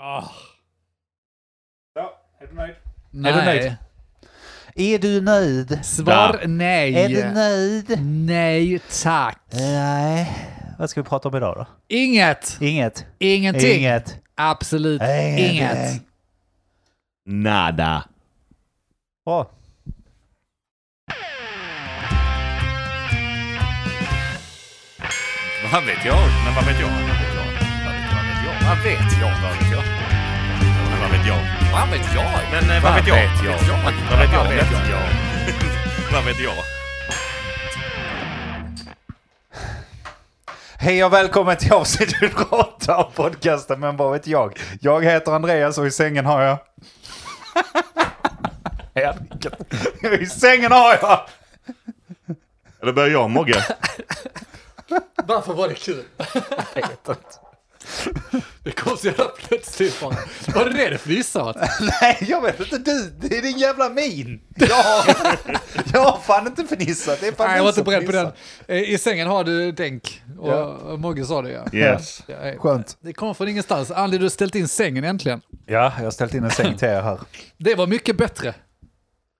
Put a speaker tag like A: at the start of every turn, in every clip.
A: Ah.
B: Ja, är du nöjd?
A: Nej.
B: Är du nöjd? Är du nöjd?
A: Svar nej.
B: Är du nöjd?
A: Nej, tack.
B: Nej. Vad ska vi prata om idag då?
A: Inget.
B: Inget.
A: Ingenting.
B: Inget.
A: Absolut
B: Ingenting.
A: inget.
C: Nada.
B: Bra.
C: Vad vet jag? Men vad vet jag? Vad vet jag? Vad vet jag? Vad vet jag? Vad vet jag? Men vad vet jag? Vad vet jag? Eh, vad vet jag? Vad vet jag? Vet jag? Vet jag?
B: Hej och välkommen till avsnitt 108 av podcasten Men vad vet jag? Jag heter Andreas och i sängen har jag... I sängen har jag...
C: Eller börjar jag Mogge?
A: Varför var det kul? Det kom så jävla plötsligt bara. Var det det du fnissade?
B: Nej, jag vet inte. Du, det är din jävla min. Jag har, jag har fan inte fnissat. Det är fan
A: Nej, jag var inte beredd på den. Eh, I sängen har du denk. Och
B: Ja.
A: Mogge sa det ja.
C: Yes.
A: Ja,
B: Skönt.
A: Det kommer från ingenstans. Anledningen du har ställt in sängen äntligen.
B: Ja, jag har ställt in en säng till er här.
A: Det var mycket bättre.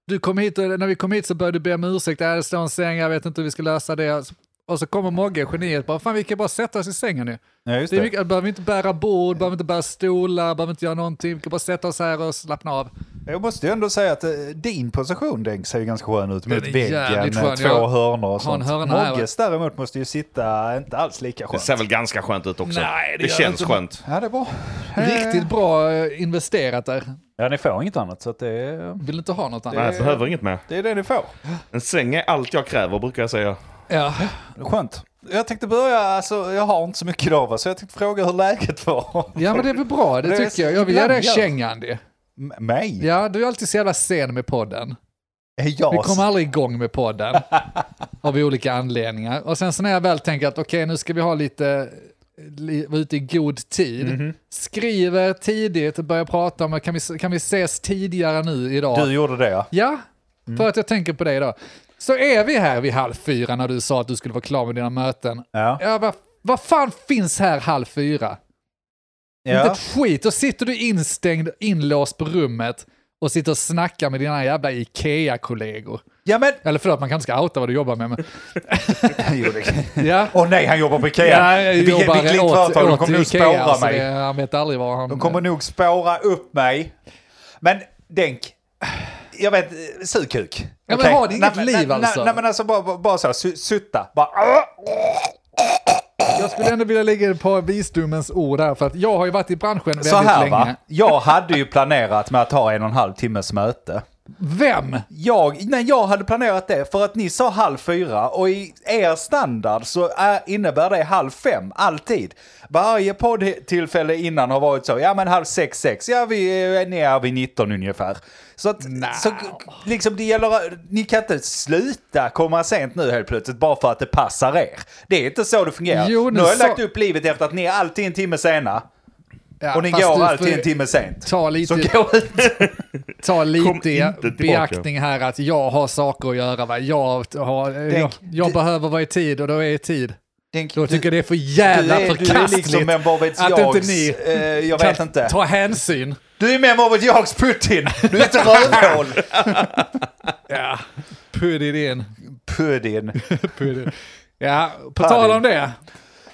A: Du kom hit och när vi kom hit så började du be om ursäkt. Äh, det står en säng, jag vet inte hur vi ska lösa det. Och så kommer Mogge, geniet, bara fan vi kan bara sätta oss i sängen nu.
B: Ja, just
A: Det är
B: det.
A: mycket, behöver inte bära bord, behöver inte bära stolar, behöver inte göra någonting. Vi kan bara sätta oss här och slappna av.
B: Jag måste ju ändå säga att eh, din position Denk ser ju ganska skön ut. Mot
A: Den
B: väggen, med
A: skön.
B: två
A: Jag
B: hörnor och sånt.
A: hörna här,
B: Mogges däremot måste ju sitta inte alls lika
C: Det
B: skönt.
C: ser väl ganska skönt ut också.
A: Nej, det
C: det känns
A: inte.
C: skönt.
B: Ja, det är bra.
A: Riktigt bra eh, investerat där.
B: Ja, ni får inget annat så att det
A: Vill inte ha något
C: Nej,
A: annat.
C: jag behöver inget mer.
B: det är det ni får.
C: En säng är allt jag kräver brukar jag säga.
A: Ja.
B: Skönt. Jag tänkte börja, alltså jag har inte så mycket idag va, så jag tänkte fråga hur läget var.
A: ja, men det är väl bra, det
B: Det
A: tycker jag. Jag vill ge dig kängan det.
B: M- mig?
A: Ja, du är alltid så jävla sen med podden.
B: Jag?
A: Vi kommer aldrig igång med podden. av olika anledningar. Och sen så när jag väl tänker att okej, nu ska vi ha lite, li, vara ute i god tid.
B: Mhm.
A: Skriver tidigt, börjar prata om, kan vi, kan vi ses tidigare nu idag?
B: Du gjorde det ja.
A: Ja,
B: Mm.
A: för att jag tänker på dig då. Så är vi här vid halv fyra när du sa att du skulle vara klar med dina möten.
B: Ja.
A: Ja, vad, vad fan finns här halv fyra? Inte
B: ja.
A: ett skit. Då sitter du instängd, inlåst på rummet och sitter och snackar med dina jävla Ikea-kollegor.
B: Ja men...
A: Eller förlåt, man kan inte ska outa vad du jobbar med. Men,
B: Jo, det-
A: ja,
B: Åh nej, han jobbar på Ikea.
A: ja,
B: Vilket- företag, de kommer nog
A: Ikea.
B: spåra
A: alltså
B: mig.
A: det, han vet aldrig var han...
B: De kommer nog spåra upp mig. Men Denk, jag vet, sug kuk.
A: Men
B: Okej?
A: har det inget
B: nej,
A: liv
B: nej,
A: alltså?
B: Nej, nej men alltså bara, bara, så, su- sutta. Bara,
A: Jag skulle ändå vilja lägga ett par visdomens ord här, för att jag har ju varit i branschen väldigt
B: så här
A: länge.
B: va, jag hade ju planerat med att ha en och en halv timmes möte.
A: Vem?
B: Jag, nej, jag hade planerat det för att ni sa halv fyra och i er standard så är, innebär det halv fem, alltid. Varje poddtillfälle innan har varit så, ja men halv sex, sex, ja vi är ner vid 19 ungefär. Så att, så, liksom det gäller, ni kan inte sluta komma sent nu helt plötsligt bara för att det passar er. Det är inte så det fungerar.
A: Jo,
B: nu
A: nu
B: har jag
A: sa-
B: lagt upp livet efter att ni är alltid en timme sena.
A: Ja,
B: Och ni går
A: du
B: alltid en timme sent.
A: Ta lite,
B: Så gå ut.
A: ta lite beaktning här att jag har saker att göra. Va? Jag, har, jag, jag
B: det-
A: behöver vara i tid och då är jag i tid.
B: Denk,
A: Då
B: du-
A: tycker jag det är för
B: du
A: jävla
B: du är
A: förkastligt
B: liksom en vad vet
A: att
B: jag,
A: inte ni
B: eh, jag vet
A: kan
B: inte.
A: ta hänsyn.
B: Du är med vad vet jags Putin. Du är ett rövhål.
A: Ja, put it in.
B: Putin.
A: Put it. Ja, på tal om det.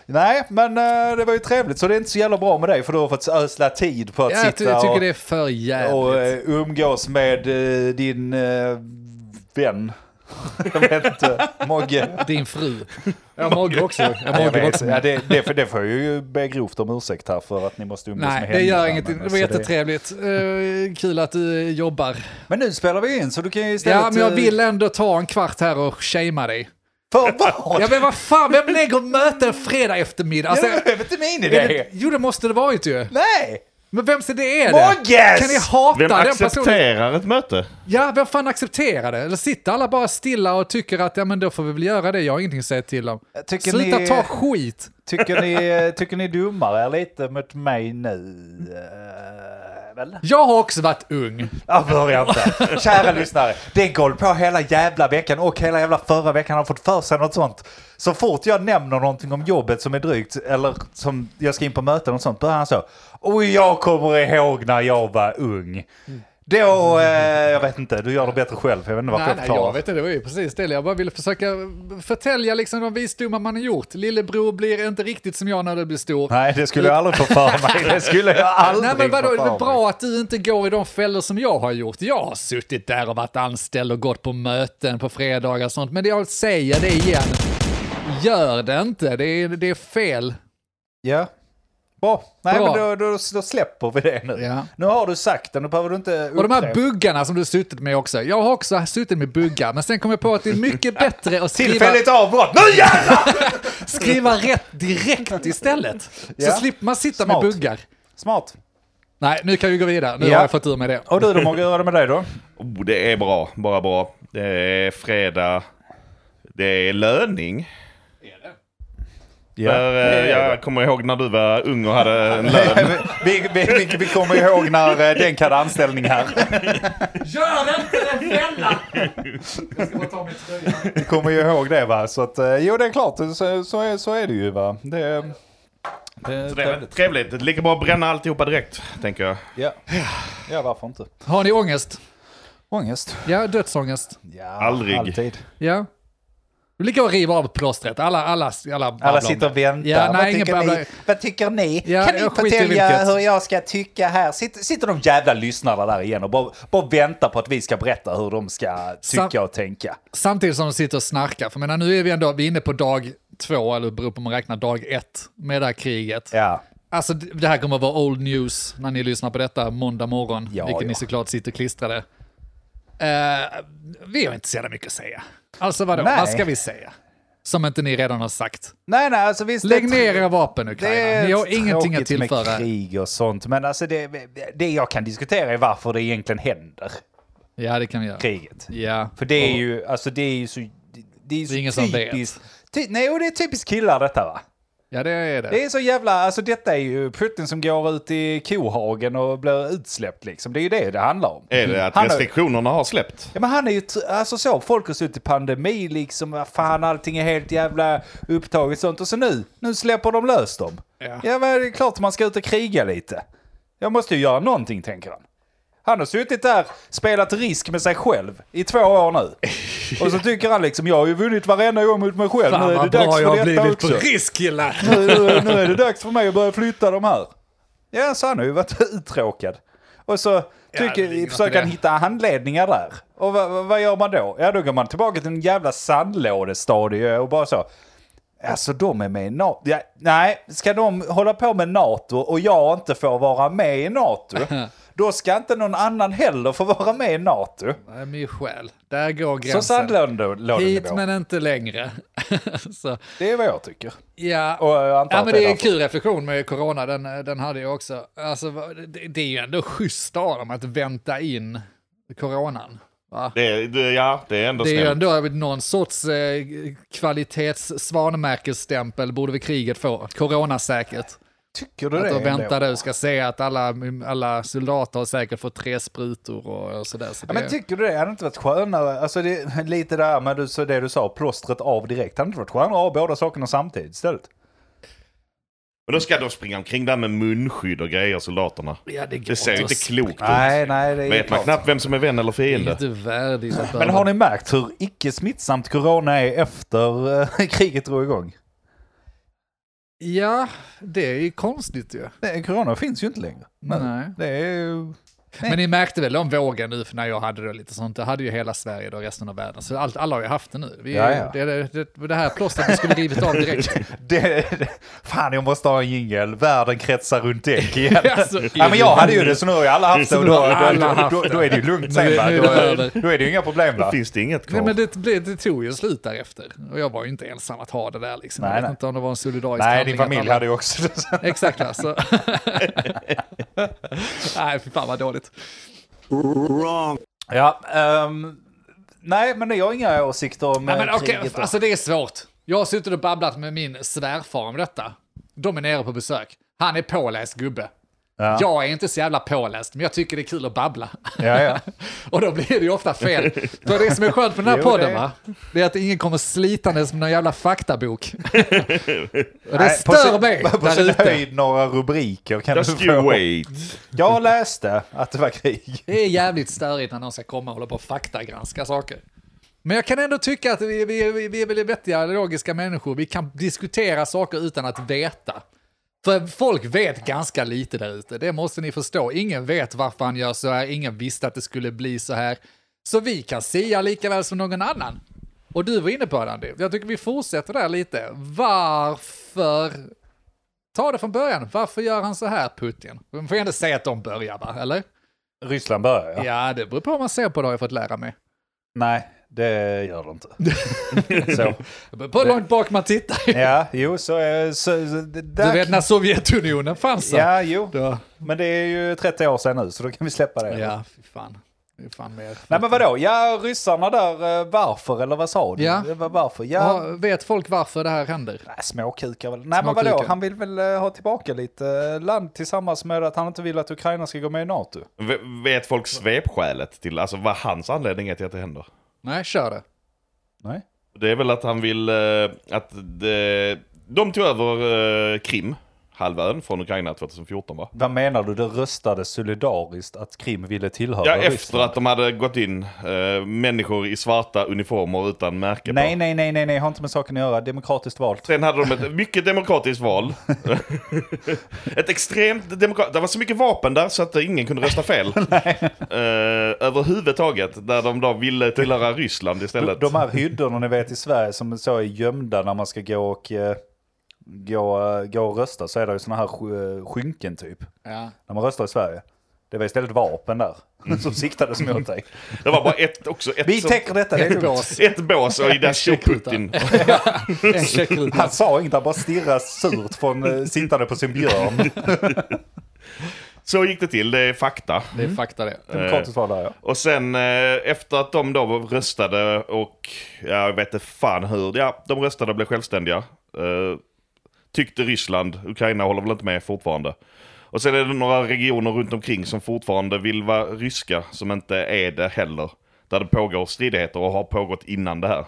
B: Nej, men eh, det var ju trevligt. Så det är inte så jävla bra med dig för du har fått ösla tid på att
A: Ja, jag
B: sitta
A: tycker
B: och,
A: det är för jävligt.
B: och eh, umgås med eh, din vän. jag vet inte. Mogge.
A: Din fru. Ja, Mogge också. Ja,
B: Jag
A: Mogge också
B: ja,
A: med.
B: det, det, får- det får jag ju be grovt om ursäkt här för att ni måste umgås med
A: Nej,
B: henne.
A: det gör ingenting. Det var
B: alltså
A: jättetrevligt. Eh, kul att du jobbar.
B: Men nu spelar vi in så du kan ju istället...
A: Ja, men jag vill ändå ta en kvart här och shamea dig.
B: För vad?
A: Ja, men vad fan, vem lägger möten fredag eftermiddag? Alltså,
B: det är inte min idé.
A: det, jo, det måste det varit ju.
B: Nej!
A: Men vem ser det är det?
B: Mogges!
A: Kan ni hata
C: Vem
A: den personen?
C: accepterar ett möte?
A: Ja, vem fan accepterar det? Eller sitter alla bara stilla och tycker att ja, men då får vi väl göra det, jag har ingenting att säga till om.
B: Tycker
A: Sluta
B: ni,
A: ta skit.
B: Tycker, ni, tycker ni dummare är lite mot mig nu? Eh.
A: Jag har också varit ung.
B: Ja, börja inte. Kära lyssnare, det går på hela jävla veckan och hela jävla förra veckan har fått för sig något sånt. Så fort jag nämner någonting om jobbet som är drygt eller som jag ska in på möten och sånt börjar han så. Och jag kommer ihåg när jag var ung. Då, eh, jag vet inte, du gör det bättre själv. Jag vet inte varför
A: Nej,
B: jag
A: nej, jag vet inte, det var ju precis det. Jag bara ville försöka förtälja liksom de visdomar man har gjort. Lillebror blir inte riktigt som jag när du blir stor.
B: Nej, det skulle jag aldrig få för mig. Det skulle jag aldrig
A: Nej men vadå, det är bra att du inte går i de fällor som jag har gjort. Jag har suttit där och varit anställd och gått på möten på fredagar och sånt. Men det jag säger det igen, gör det inte. Det är, det är fel.
B: Ja. Bra. Nej,
A: Bra.
B: men då, då, då släpper vi det nu.
A: Ja.
B: Nu har du sagt det, nu behöver du inte
A: Och de här
B: upprepa.
A: buggarna som du suttit med också. Jag har också suttit med buggar, men sen kom jag på att det är mycket bättre att skriva,
B: Tillfälligt avbrott. Nu jävlar!
A: skriva rätt direkt istället. Så
B: Ja.
A: slipper man sitta
B: Smart.
A: med buggar.
B: Smart.
A: Nej, nu kan vi gå vidare. Nu
B: Ja.
A: har jag fått ur mig det.
B: Och du då Mogge, hur är det med dig då?
C: Oh, det är bra, bara bra. Det är fredag. Det är löning. För,
B: det
C: eh,
B: är
C: jag
B: det.
C: kommer ihåg när du var ung och hade en lön.
B: vi, vi, vi, vi kommer ihåg när eh, Denk hade anställning här.
A: Gör inte en fälla! Jag ska bara ta min tröja.
B: Vi kommer ju ihåg det va. Så att, eh, jo det är klart, så, så, är, så är det ju va. Det, är- det är
C: det trevligt. Det är lika bra att bränna alltihopa direkt, tänker jag.
B: Ja. ja, varför inte?
A: Har ni ångest?
B: Ångest?
A: Ja, dödsångest.
B: Ja,
C: Aldrig.
B: Alltid.
A: Ja. Lika bra att riva av plåstret. Alla, alla, alla, babblar
B: Alla sitter och väntar.
A: Ja,
B: vad,
A: nej, ingen
B: tycker ni? vad tycker ni?
A: Ja,
B: kan ni förtälja hur jag ska tycka här? Sitter, sitter de jävla lyssnarna där igen och bara, bara väntar på att vi ska berätta hur de ska tycka
A: Sam-
B: och tänka?
A: Samtidigt som de sitter och snarkar. För menar, nu är vi ändå vi är inne på dag två, eller beror på om man räknar dag ett, med det här kriget.
B: Ja.
A: Alltså det här kommer att vara old news när ni lyssnar på detta måndag morgon,
B: Ja,
A: vilket
B: ja.
A: ni såklart sitter klistrade. Eh, vi har inte så jävla mycket att säga. Alltså vadå,
B: Nej.
A: vad ska vi säga? Som inte ni redan har sagt.
B: Nej, nej, alltså visst.
A: Lägg
B: det-
A: ner era vapen
B: Det
A: Ukraina.
B: är
A: Ni har ingenting att
B: tråkigt med
A: tillföra.
B: krig och sånt, men alltså det, det jag kan diskutera är varför det egentligen händer,
A: Ja, det kan vi göra.
B: kriget.
A: Ja.
B: För det är ju, alltså det är ju så, det är ju så
A: Det är ingen som vet.
B: Ty, nej, och det är typiskt killar detta va?
A: Ja, det är det.
B: Det är så jävla, alltså detta är ju Putin som går ut i kohagen och blir utsläppt liksom. Det är ju det det handlar om.
C: Är det att
B: Han har-
C: restriktionerna har släppt?
B: Ja men han är ju, alltså så, folk har suttit i pandemi liksom, fan allting är helt jävla upptaget sånt. Och så nu, nu släpper de lös dem.
A: Ja.
B: Ja men det är klart man ska ut och kriga lite. Jag måste ju göra någonting tänker han. Han har suttit där, spelat risk med sig själv i två år nu. Och så tycker han liksom, jag har ju vunnit varenda gång mot mig själv.
A: Fan
B: nu är det dags för detta också.
A: risk.
B: Nu, nu, är det dags för mig att börja flytta de här. Ja, så han har ju varit uttråkad. Och så tycker,
A: i
B: försöker han hitta handledningar där. Och vad, vad- vad gör man då? Ja, då går man tillbaka till en jävla sandlådestadie och bara så. Alltså de är med i NATO. Ja, nej, ska de hålla på med NATO och jag inte får vara med i NATO, då ska inte någon annan heller få vara med i NATO.
A: Nej, min själ. Där går
B: Så
A: gränsen. Hit
B: sandlådenivå.
A: men inte längre. så,
B: Det är vad jag tycker.
A: ja.
B: Och jag
A: Ja, men det är en kul reflektion med corona, den, den hade jag också. Alltså, det, det är ju ändå schysst av dem att vänta in coronan. Va?
C: Det, det, ja, det är ändå
A: Det är ju ändå någon sorts eh, kvalitets svanmärkesstämpel borde väl kriget få. Coronasäkert.
B: Tycker du
A: Att
B: det?
A: de
B: ändå?
A: väntar du ska se att alla, alla soldater har säkert fått tre sprutor och, och sådär. Så
B: Ja,
A: det,
B: men tycker du det? Hade det inte varit skönare? Alltså det, lite där med du, så det du sa, plåstret av direkt. Hade det inte varit skönare att ha båda sakerna samtidigt istället?
C: Men då ska de springa omkring där med munskydd och grejer, soldaterna.
A: ja, det,
C: Det ser ju
A: att
C: inte klokt ut.
B: Nej, nej, det är
C: Vet man knappt vem som är vän eller
A: Det är
C: fiende.
A: inte värdigt att
B: Men har ni märkt hur icke smittsamt corona är efter eh, kriget drog igång?
A: Ja, det är ju konstigt ju.
B: Det, corona finns ju inte längre.
A: Nej.
B: Det är
A: Men ni märkte väl om vågen nu för när jag hade det lite sånt, det hade ju hela Sverige och resten av världen. Så allt, alla har ju haft det nu. Vi,
B: Ja, ja.
A: Det, det, det, här plåstret vi skulle rivit av direkt.
B: Det, det, fan, jag måste ha en jingel. Världen kretsar runt däck igen.
A: Alltså,
B: ja, men jag hade ju det, så nu har ju alla haft det. Och då, då, då, då, då är det ju lugnt
A: Nu
B: sen.
A: är-
B: va? Då, då är det ju inga problem.
C: Då
B: Va?
C: finns det inget kvar.
A: Nej, men det, blev- det tog ju slut därefter. Och jag var ju inte ensam att ha det där liksom.
B: Nej,
A: jag vet
B: nej.
A: inte om det var en solidarisk
B: Nej, din familj hade ju också det.
A: Exakt, alltså. Nej, fy fan vad dåligt.
B: Ja, ehm, nej, men jag har inga åsikter om
A: Nej, men
B: eh, kriget. då.
A: alltså det är svårt. Jag har suttit och babblat med min svärfar om detta. De är nere på besök. Han är påläst gubbe.
B: Ja.
A: Jag är inte så jävla påläst, men jag tycker det är kul att babbla.
B: Ja, ja.
A: Och då blir det ju ofta fel. För det som är skönt med den här
B: Jo,
A: podden
B: det-
A: va, det är att ingen kommer slitandes med någon jävla faktabok. Och det
B: Nej, på
A: stör
B: sin-
A: mig
B: På sin
A: ute.
B: höjd några rubriker kan
C: Just
B: du få.
C: wait.
B: Jag läste att det var krig.
A: Det är jävligt störigt när någon ska komma och hålla på och faktagranska saker. Men jag kan ändå tycka att vi, vi, vi, vi är väl vettiga, logiska människor. Vi kan diskutera saker utan att veta. För folk vet ganska lite där ute, det måste ni förstå. Ingen vet varför han gör så här, ingen visste att det skulle bli så här. Så vi kan sia lika väl som någon annan. Och du var inne på det, Andy. Jag tycker vi fortsätter där lite. Varför... Ta det från början. Varför gör han så här, Putin? Man får ändå säga att de börjar, va? Eller?
B: Ryssland börjar ja.
A: Ja, det beror på vad man ser på det har jag fått lära mig.
B: Nej, det gör det inte. så.
A: På hur långt bak man tittar.
B: Ja, jo, så är så, så, det
A: Du
B: där,
A: vet när Sovjetunionen fanns så.
B: Ja, jo.
A: Då,
B: Men det är ju 30 år sedan nu, så då kan vi släppa det.
A: ja, fy fan. Det är fan mer.
B: Nej men vadå, ja ryssarna där, eh, varför eller vad sa du?
A: Ja.
B: Varför? Ja,
A: Ja, vet folk varför det här händer?
B: Nej, småkukar väl. Nej men vadå,
A: Småkukar.
B: han vill väl eh, ha tillbaka lite eh, land tillsammans med att han inte vill att Ukraina ska gå med i NATO.
C: V- Vet folk svepskälet till, alltså vad hans anledning är till att det händer?
A: Nej, kör det.
B: Nej.
C: Det är väl att han vill eh, att det, de tog över eh, Krim, halvön, från Ukraina 2014 va?
B: Vad menar du, det röstade solidariskt att Krim ville tillhöra
C: Ja,
B: Ryssland?
C: efter att de hade gått in, eh, människor i svarta uniformer utan märke
B: Nej,
C: på.
B: nej, nej, nej, nej, har inte med saken att göra. Demokratiskt valt.
C: Sen hade de ett mycket demokratiskt val. ett extremt demokratiskt... Det var så mycket vapen där så att ingen kunde rösta fel. eh, överhuvudtaget. Där de då ville tillhöra Ryssland
B: De,
C: istället.
B: de här hyddorna ni vet i Sverige som så är gömda när man ska gå och, eh, gå, gå och rösta så är det ju såna här eh, skynken typ.
A: Ja.
B: När man röstar i Sverige. Det var istället vapen där som siktades mot dig.
C: Det var bara ett också. Ett,
B: Vi
C: som-
B: täcker detta, det är
A: Ett bås.
C: ett bås och i där stod. Putin.
B: Han sa inget, han bara stirrade surt från eh, sittande på sin björn.
C: Så gick det till, det är fakta.
A: Det är fakta det.
B: Demokratiskt val där ja.
C: Och sen eh, efter att de då röstade och ja, jag vet inte fan hur. Ja, de röstade och blev självständiga. Tyckte Ryssland. Ukraina håller väl inte med fortfarande. Och sen är det några regioner runt omkring som fortfarande vill vara ryska, som inte är det heller. Där det pågår stridigheter och har pågått innan det här.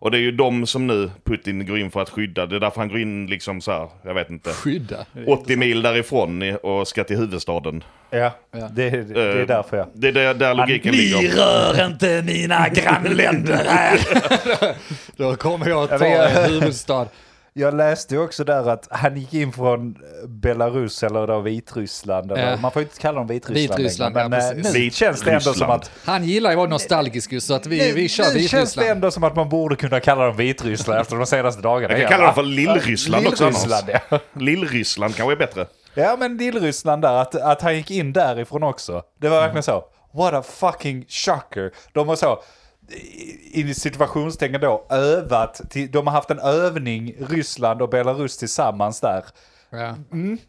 C: Och det är ju de som nu Putin går in för att skydda. Det är därför han går in liksom så här, jag vet inte.
A: Skydda.
C: 80 mil därifrån och ska till huvudstaden.
B: Ja,
A: Ja.
B: Det, det, det är
C: Eh,
B: därför ja.
C: Det är där, där logiken ligger.
A: rör inte mina grannländer här. Då kommer jag att ta
B: Ja, men jag-
A: en huvudstad.
B: Jag läste ju också där att han gick in från Belarus eller då Vitryssland. Eller,
A: Ja.
B: Man får ju inte kalla dem Vitryssland,
A: Vitryssland,
B: längre, men
A: ja,
B: eh,
A: precis.
B: nu känns det ändå som
C: Vitryssland.
B: att
A: Han gillar ju att vara nostalgisk så att vi, vi kör
B: nu känns det
A: Vitryssland.
B: ändå som att man borde kunna kalla dem Vitryssland efter de senaste dagarna.
C: Jag kan kalla dem för Lillryssland också
B: Lillryssland,
C: annars.
B: ja.
C: Lillryssland kanske är bättre.
B: Ja men Lillryssland där, att, att han gick in därifrån också. Det var verkligen så. What a fucking shocker. De har så, i situationstecken då, övat. Till, de har haft en övning, Ryssland och Belarus tillsammans där.
A: Ja.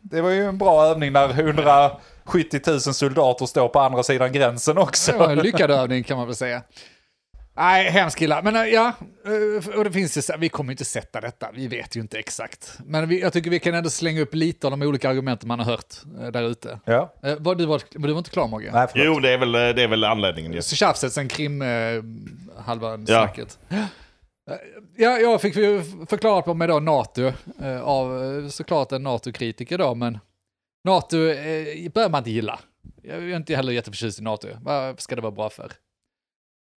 B: Det var ju en bra övning när 170 000 soldater står på andra sidan gränsen också.
A: Det var en lyckad övning kan man väl säga. Nej, hemskt killar. Men äh, ja, äh, och det finns ju, så- vi kommer inte sätta detta, vi vet ju inte exakt. Men vi, jag tycker vi kan ändå slänga upp lite av de olika argumenten man har hört äh, där ute.
B: Ja.
A: Var, du, var, var du var inte klar Mogge?
B: Nej, förlåt.
C: Jo, det är väl, det är väl anledningen. Yes.
A: Så tjafset sen krim äh, halva
C: Ja.
A: snacket. Ja, jag fick ju förklarat på mig då NATO, av såklart en NATO-kritiker då, men NATO äh, bör man inte gilla. Jag är inte heller jätteförtjust i NATO. Vad ska det vara bra för?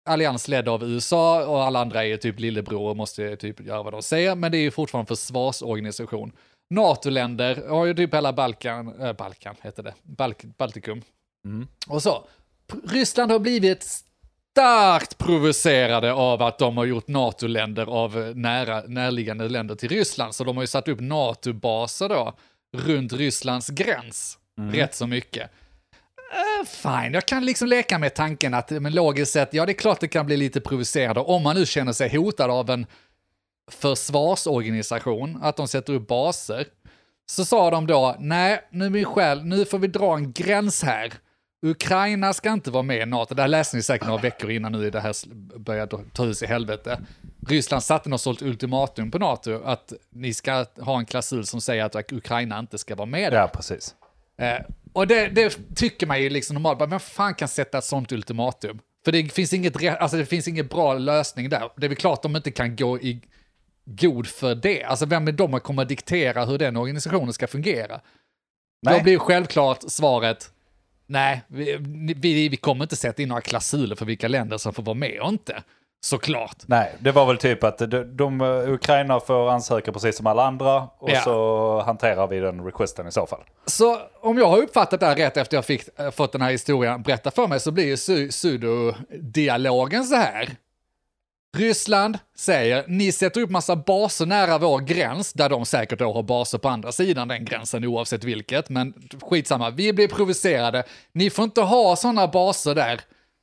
A: Allians ledd av USA och alla andra är typ lillebror och måste typ göra vad de säger, men det är ju fortfarande försvarsorganisation. NATO-länder har ju typ hela Balkan, äh, Balkan heter det, Balk, Baltikum. Och så. Ryssland har blivit starkt provocerade av att de har gjort NATO-länder av eh, nära, närliggande länder till Ryssland. Så de har ju satt upp NATO-baser då runt Rysslands gräns. Rätt så mycket. Fine, jag kan liksom leka med tanken att men logiskt sett, ja det är klart det kan bli lite provocerande om man nu känner sig hotad av en försvarsorganisation, att de sätter upp baser. Så sa de då, nej, nu min själ, nu får vi dra en gräns här. Ukraina ska inte vara med i NATO. Det här läste ni säkert några veckor innan nu det här började ta hus i helvete. Ryssland satte något sånt ultimatum på NATO att ni ska ha en klausul som säger att Ukraina inte ska vara med.
B: Ja, precis.
A: Eh, och det, det tycker man ju liksom normalt, men fan kan sätta ett sånt ultimatum? För det finns inget, alltså det finns ingen bra lösning där. Det är väl klart de inte kan gå i god för det. Alltså vem är de att komma diktera hur den organisationen ska fungera?
B: Nej.
A: Då blir självklart svaret, nej, vi, vi, vi kommer inte sätta in några klausuler för vilka länder som får vara med och inte. Såklart.
B: Nej, det var väl typ att de, de, Ukraina får ansöka precis som alla andra och
A: Ja.
B: så hanterar vi den requesten i så fall.
A: Så om jag har uppfattat det här rätt efter jag fick, äh, fått den här historien berättad för mig så blir ju su- pseudo-dialogen så här. Ryssland säger, ni sätter upp massa baser nära vår gräns, där de säkert då har baser på andra sidan den gränsen oavsett vilket, men skitsamma, vi blir provocerade, ni får inte ha sådana baser där.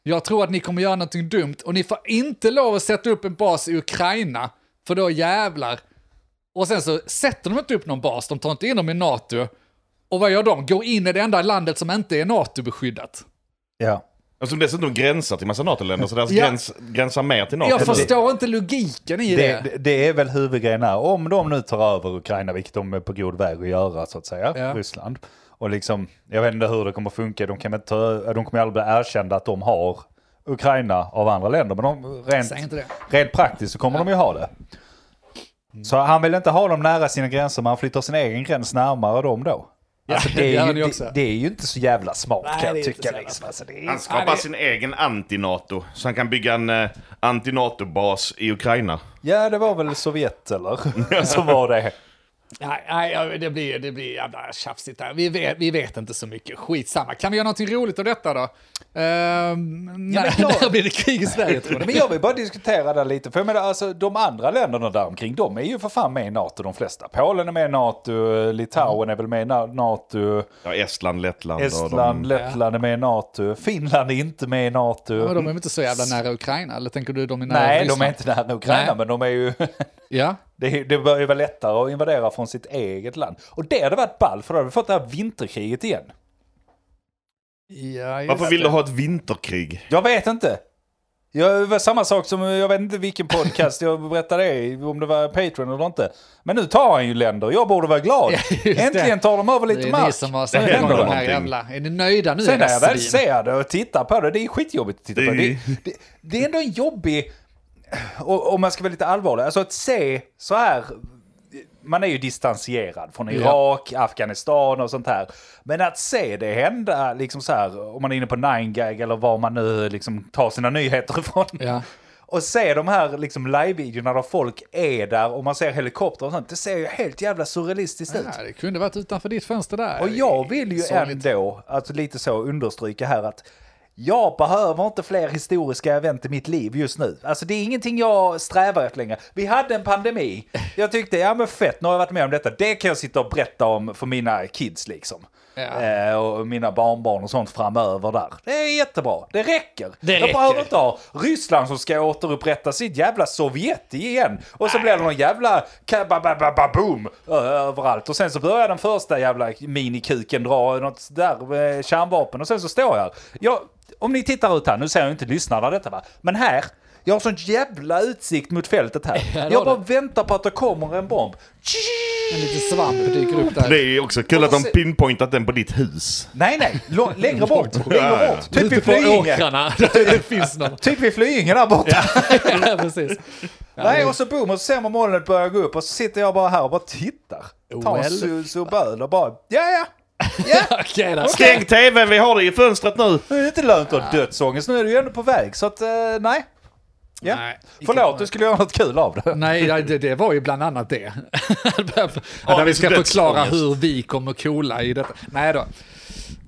A: Jag tror att ni kommer göra någonting dumt och ni får inte lov att sätta upp en bas i Ukraina, för då jävlar. Och sen så sätter de inte upp någon bas, de tar inte in dem i NATO. Och vad gör de? Går in i det enda landet som inte är NATO-beskyddat.
B: Ja.
C: Och som dessutom gränsar till massa NATO-länder, så deras
A: Ja.
C: gräns, gränsar mer till NATO.
A: Jag förstår inte logiken i
B: Det,
A: det.
B: det, det är väl huvudgrejen här. Om de nu tar över Ukraina, vilket de är på god väg att göra så att säga,
A: Ja.
B: Ryssland. Och liksom, jag vet inte hur det kommer funka, de, kan inte de kommer aldrig bli erkända att de har Ukraina av andra länder. Men de, rent, rent praktiskt så kommer de ju ha det. Så han vill inte ha dem nära sina gränser, men han flyttar sin egen gräns närmare dem då.
A: Ja,
B: Alltså,
A: det
B: är ju, det, det är ju inte så jävla smart
A: Nej,
B: kan jag tycka. Liksom. Alltså, är,
C: Han skapar
A: Ja, det-
C: sin egen anti-NATO, så han kan bygga en uh, anti-NATO-bas i Ukraina.
B: ja, det var väl Sovjet eller? som var det.
A: Nej, nej, ja, det blir, det blir jävla tjafsigt här. Vi vet, vi vet inte så mycket. Skitsamma. Kan vi göra någonting roligt av detta då? Ehm, när,
B: klart.
A: när blir det krig i Sverige tror
B: Men
A: du?
B: jag vill bara diskutera det lite. För jag menar, alltså, de andra länderna där omkring, de är ju för fan med i NATO de flesta. Polen är med i NATO, Litauen är väl med i Na- NATO,
C: Ja, Estland, Lettland
B: Estland,
C: de...
B: Lettland är med i NATO, Finland är inte med i NATO.
A: Men de är väl inte så jävla nära Ukraina? Eller tänker du de är nära
B: Nej, de
A: Ryssland?
B: är inte nära Ukraina,
A: Nej.
B: men de är ju...
A: Ja,
B: Det, det bör ju vara lättare att invadera från sitt eget land. Och det hade varit ball, för då hade vi fått det här vinterkriget igen.
A: ja
C: Varför vill
A: det.
C: du ha ett vinterkrig?
B: Jag vet inte. Jag, det var samma sak som, jag vet inte vilken podcast jag berättade det i, om det var Patreon eller inte. Men nu tar han ju länder, jag borde vara glad.
A: Ja,
B: Äntligen
A: det.
B: tar de över
A: Det
B: lite
A: är
B: mark.
A: ni som har
B: det
A: de här jävla... Är ni nöjda nu?
B: Sen när jag väl ser det och tittar på det, det är skitjobbigt att titta på.
C: Det
B: Det, det, det är ändå en jobbig, om man ska vara lite allvarlig, alltså att se så här, man är ju distanserad från Irak, Afghanistan och sånt här. Men att se det hända, liksom så här, om man är inne på 9gag eller var man nu liksom tar sina nyheter ifrån.
A: Ja.
B: Och se de här liksom live-videorna där folk är där och man ser helikopter och sånt, det ser ju helt jävla surrealistiskt ut.
A: Ja, det kunde varit utanför ditt fönster där.
B: Och jag vill ju
A: Sorgligt.
B: ändå, alltså lite så understryka här att jag behöver inte fler historiska event i mitt liv just nu. Alltså det är ingenting jag strävar efter längre. Vi hade en pandemi. Jag tyckte, ja men fett, nu har jag varit med om detta. Det kan jag sitta och berätta om för mina kids liksom.
A: Ja.
B: Eh, och mina barnbarn och sånt framöver där. Det är jättebra, det räcker.
A: Det
B: jag
A: räcker.
B: behöver inte ha Ryssland som ska återupprätta sitt jävla Sovjet igen. Och så blir det någon jävla boom överallt. Och sen så börjar den första jävla minikuken dra något där med kärnvapen. Och sen så står jag här. Jag, om ni tittar ut här, nu ser jag inte lyssnarna detta va. Men här, jag har sån jävla utsikt mot fältet här.
A: Ja,
B: jag bara väntar på att det kommer en bomb.
A: En liten svamp dyker upp där.
C: Det är också kul att de pinpointat den på ditt hus.
B: Nej, nej, längre bort. Längre
C: Ja, ja.
B: bort. Typ vid Flyinge.
A: åkrarna. det finns någon.
B: Typ vid Flyinge där borta.
A: ja, precis.
B: Nej, och så boom, och så ser man molnet börja gå upp och så sitter jag bara här och bara tittar. Tar en
A: Well.
B: sus och böl och bara, ja ja. Ja.
C: Stäng tvn, vi har det i fönstret nu!
B: nu är det inte lönt att ha dödsångest, nu är du ju ändå på väg. Så att, eh, nej. Ja.
A: Nej,
B: Förlåt, du skulle göra något kul av det.
A: Nej, det, det var ju bland annat det. Där vi ska
C: det
A: förklara hur vi kommer coola i detta. Nej då.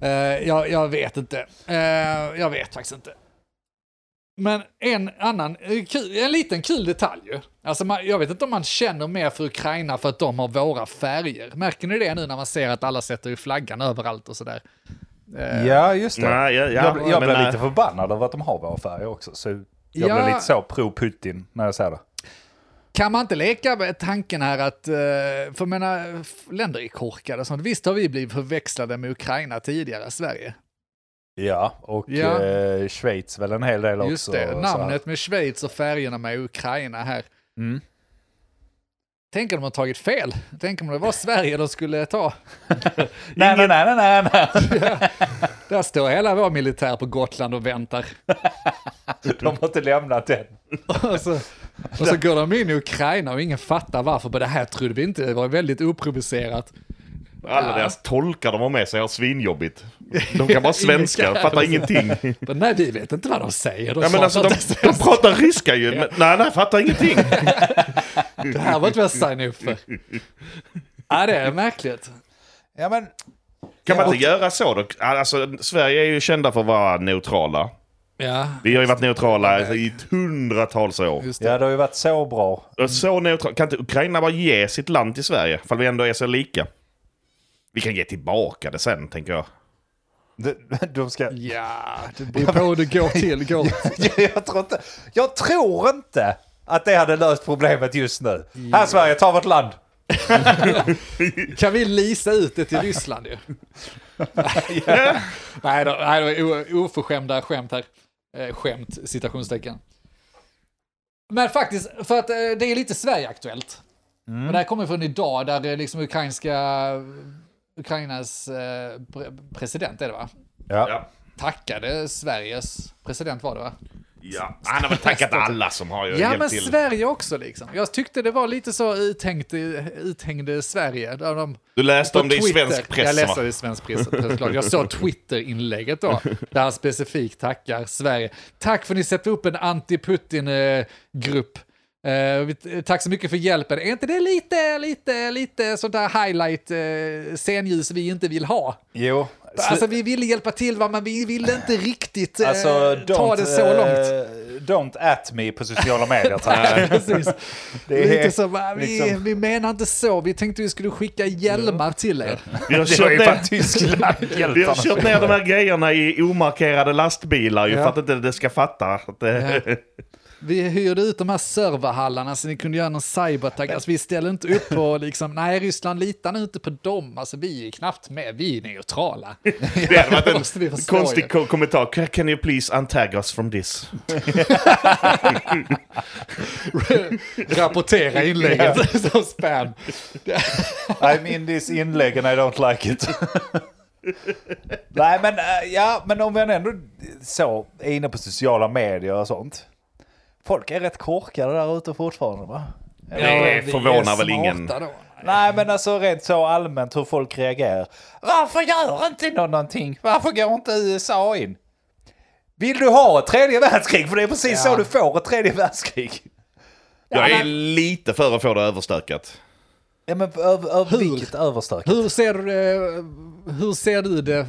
A: Eh, jag, jag vet inte. Eh, jag vet faktiskt inte. Men en annan, kul, en liten kul detalj ju. Alltså man, jag vet inte om man känner mer för Ukraina för att de har våra färger. Märker ni det nu när man ser att alla sätter ju flaggan överallt och sådär? Eh,
B: Ja, just det.
C: Nej, ja, ja,
B: jag jag blir
C: eh,
B: lite förbannad över att de har våra färger också. Så jag
A: Ja.
B: blir lite så pro-Putin när jag säger det.
A: Kan man inte leka med tanken här att, eh, för jag menar, länder är korkade och sånt. Visst har vi blivit förväxlade med Ukraina tidigare, Sverige?
B: Ja, och
A: Ja.
B: Eh, Schweiz väl en hel del också.
A: Just det, namnet med Schweiz och färgerna med Ukraina här.
B: Mm.
A: Tänk om de har tagit fel. Tänk om det var Sverige de skulle ta.
B: Nej, nej, nej, nej, nej.
A: Där står hela vår militär på Gotland och väntar.
B: De har inte lämnat den.
A: Och så, och så går de in i Ukraina och ingen fattar varför. Men det här trodde vi inte, det var väldigt oprovocerat.
C: Alla
A: Ja.
C: deras tolkar de har med sig har svinjobbigt. De kan bara svenska, fattar ingenting.
A: Men nej, vi vet inte vad de säger. De
C: Ja, men alltså, de, de pratar ryska ju, men nej, nej, fattar ingenting.
A: Det här var inte vad jag signade upp för. Ja, det är märkligt.
B: Ja, men
C: Kan man inte göra så då? Alltså, Sverige är ju kända för att vara neutrala.
A: Ja,
C: Vi har ju varit neutrala i hundratals år.
A: just det.
B: ja, det har ju varit så bra.
C: Så neutral. Kan inte Ukraina bara ge sitt land till Sverige? För vi ändå är så lika. Vi kan ge tillbaka det sen, tänker jag.
B: De, de ska...
A: Ja, det beror på hur det går till. Går.
B: jag, tror inte, jag tror inte att det hade löst problemet just nu. Här Sverige, ta vårt land.
A: Kan vi lisa ut det till Ryssland ju? nej, då, nej, det var oförskämda skämt här. Eh, skämt, citationstecken. Men faktiskt, för att eh, det är lite Sverige-aktuellt.
B: Mm.
A: Men det här kommer från idag där eh, liksom ukrainska, Ukrainas eh, pre- president är det va?
B: Ja.
C: Ja.
A: Tackade Sveriges president var det va?
C: ja. Han har väl tackat alla som har ju
A: Ja,
C: hjälpt
A: men
C: till.
A: Sverige också liksom. Jag tyckte det var lite så uthängt, uthängde Sverige. Där de,
C: Du läste om det i
A: Twitter.
C: svensk press,
A: Jag läste det i svensk press, pressklart. Jag såg Twitter-inlägget då, där han specifikt tackar Sverige. Tack för att ni sätter upp en anti-Putin-grupp. Vi- tack så mycket för hjälpen. Är inte det lite, lite, lite sånt där highlight, eh, scenljus vi inte vill ha?
B: Jo.
A: Alltså vi ville hjälpa till va, men vi ville inte riktigt eh,
B: Alltså,
A: ta det så långt.
B: Don't at me på sociala medier, tack.
A: Precis.
B: Det är
A: Lite så, va, vi,
B: liksom-
A: vi menar inte så, vi tänkte vi skulle skicka hjälmar till er.
C: Vi har kört
B: ju
C: ner,
B: Tyskland.
C: vi har kört ner de här grejerna i omarkerade lastbilar ju
A: Ja.
C: för att inte det ska fatta. Att
A: Ja. Vi hyrde ut de här serverhallarna så ni kunde göra någon cyberattack. Alltså vi ställer inte upp på liksom, nej Ryssland litar nu inte på dem. Alltså vi är knappt med, vi är neutrala.
C: det hade varit
A: vi
C: en konstig ko- kommentar. Can you please untag us from this?
A: Rapportera inlägget som spam.
B: I'm in this inlägg and I don't like it. Nej men, äh, ja, men om vi ändå så är inne på sociala medier och sånt. Folk är rätt korkade där ute fortfarande va?
C: Det förvånar
A: är
C: väl ingen.
A: Då.
B: Nej men alltså rent så allmänt hur folk reagerar. Varför gör inte någon någonting? Varför går inte USA in? Vill du ha ett tredje världskrig? För det är precis
A: Ja.
B: så du får ett tredje världskrig.
C: Jag
A: Ja,
C: är lite för att få det överstökat.
B: Ja men över, över
A: Hur?
B: vilket överstök?
A: Hur ser du det? Hur ser du det?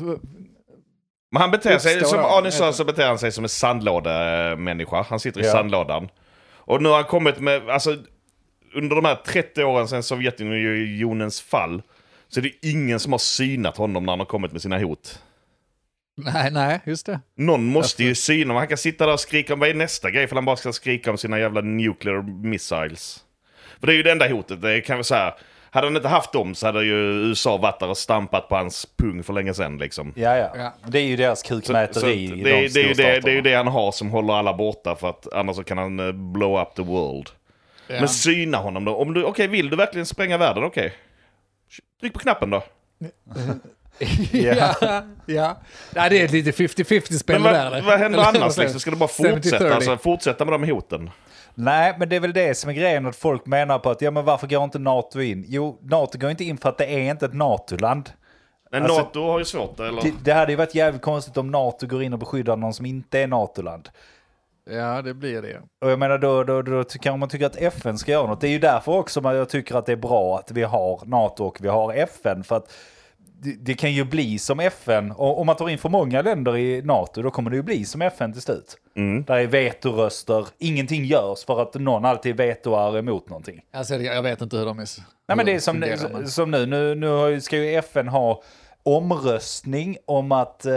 C: Men han beter sig, som Arne sa så beter han sig som en sandlådemänniska. Han sitter i
B: Ja.
C: sandlådan. Och nu har han kommit med, alltså under de här 30 åren sedan Sovjetunionens fall så är det ingen som har synat honom när han har kommit med sina hot.
A: Nej, nej, just det.
C: Någon måste ju syna honom. Han kan sitta där och skrika om vad är nästa grej för han bara ska skrika om sina jävla nuclear missiles. För det är ju det enda hotet. Det kan vi säga. Hade han inte haft dem så hade ju USA varit där och stampat på hans pung för länge sedan liksom.
B: Ja, ja
A: Ja.
B: Det är ju deras kukmäteri
C: så
B: i
C: det, är-
B: de
C: det, är ju det, det är ju det han har som håller alla borta för att annars så kan han eh, blow up the world.
A: Ja.
C: Men syna honom då. Om du, okej, vill du verkligen spränga världen? Okej. Tryck på knappen då.
A: ja, ja. Nej, det är ett lite 50-50 spel
C: Men
A: där.
C: vad, händer annars liksom? Ska du bara
A: 70-30?
C: fortsätta, alltså, fortsätta med de hoten?
B: Nej, men det är väl det som är grejen att folk menar på att ja, men varför går inte NATO in? Jo, NATO går inte in för att det är inte ett NATO-land.
C: Men
B: Alltså,
C: NATO har ju svårt, eller?
B: Det, det hade ju varit jävligt konstigt om NATO går in och beskyddar någon som inte är NATO-land.
A: Ja, det blir det.
B: Och jag menar då, då, då kan man tycka att FN ska göra något. Det är ju därför också man, jag tycker att det är bra att vi har NATO och vi har FN. För att det, det kan ju bli som FN. Och om man tar in för många länder i NATO då kommer det ju bli som FN till slut.
C: Mm.
B: Där är vetoröster, ingenting görs för att någon alltid vetoar emot någonting.
A: Alltså, jag vet inte hur de är.
B: Nej men det är som, som nu, nu, nu ska ju FN ha omröstning om att eh,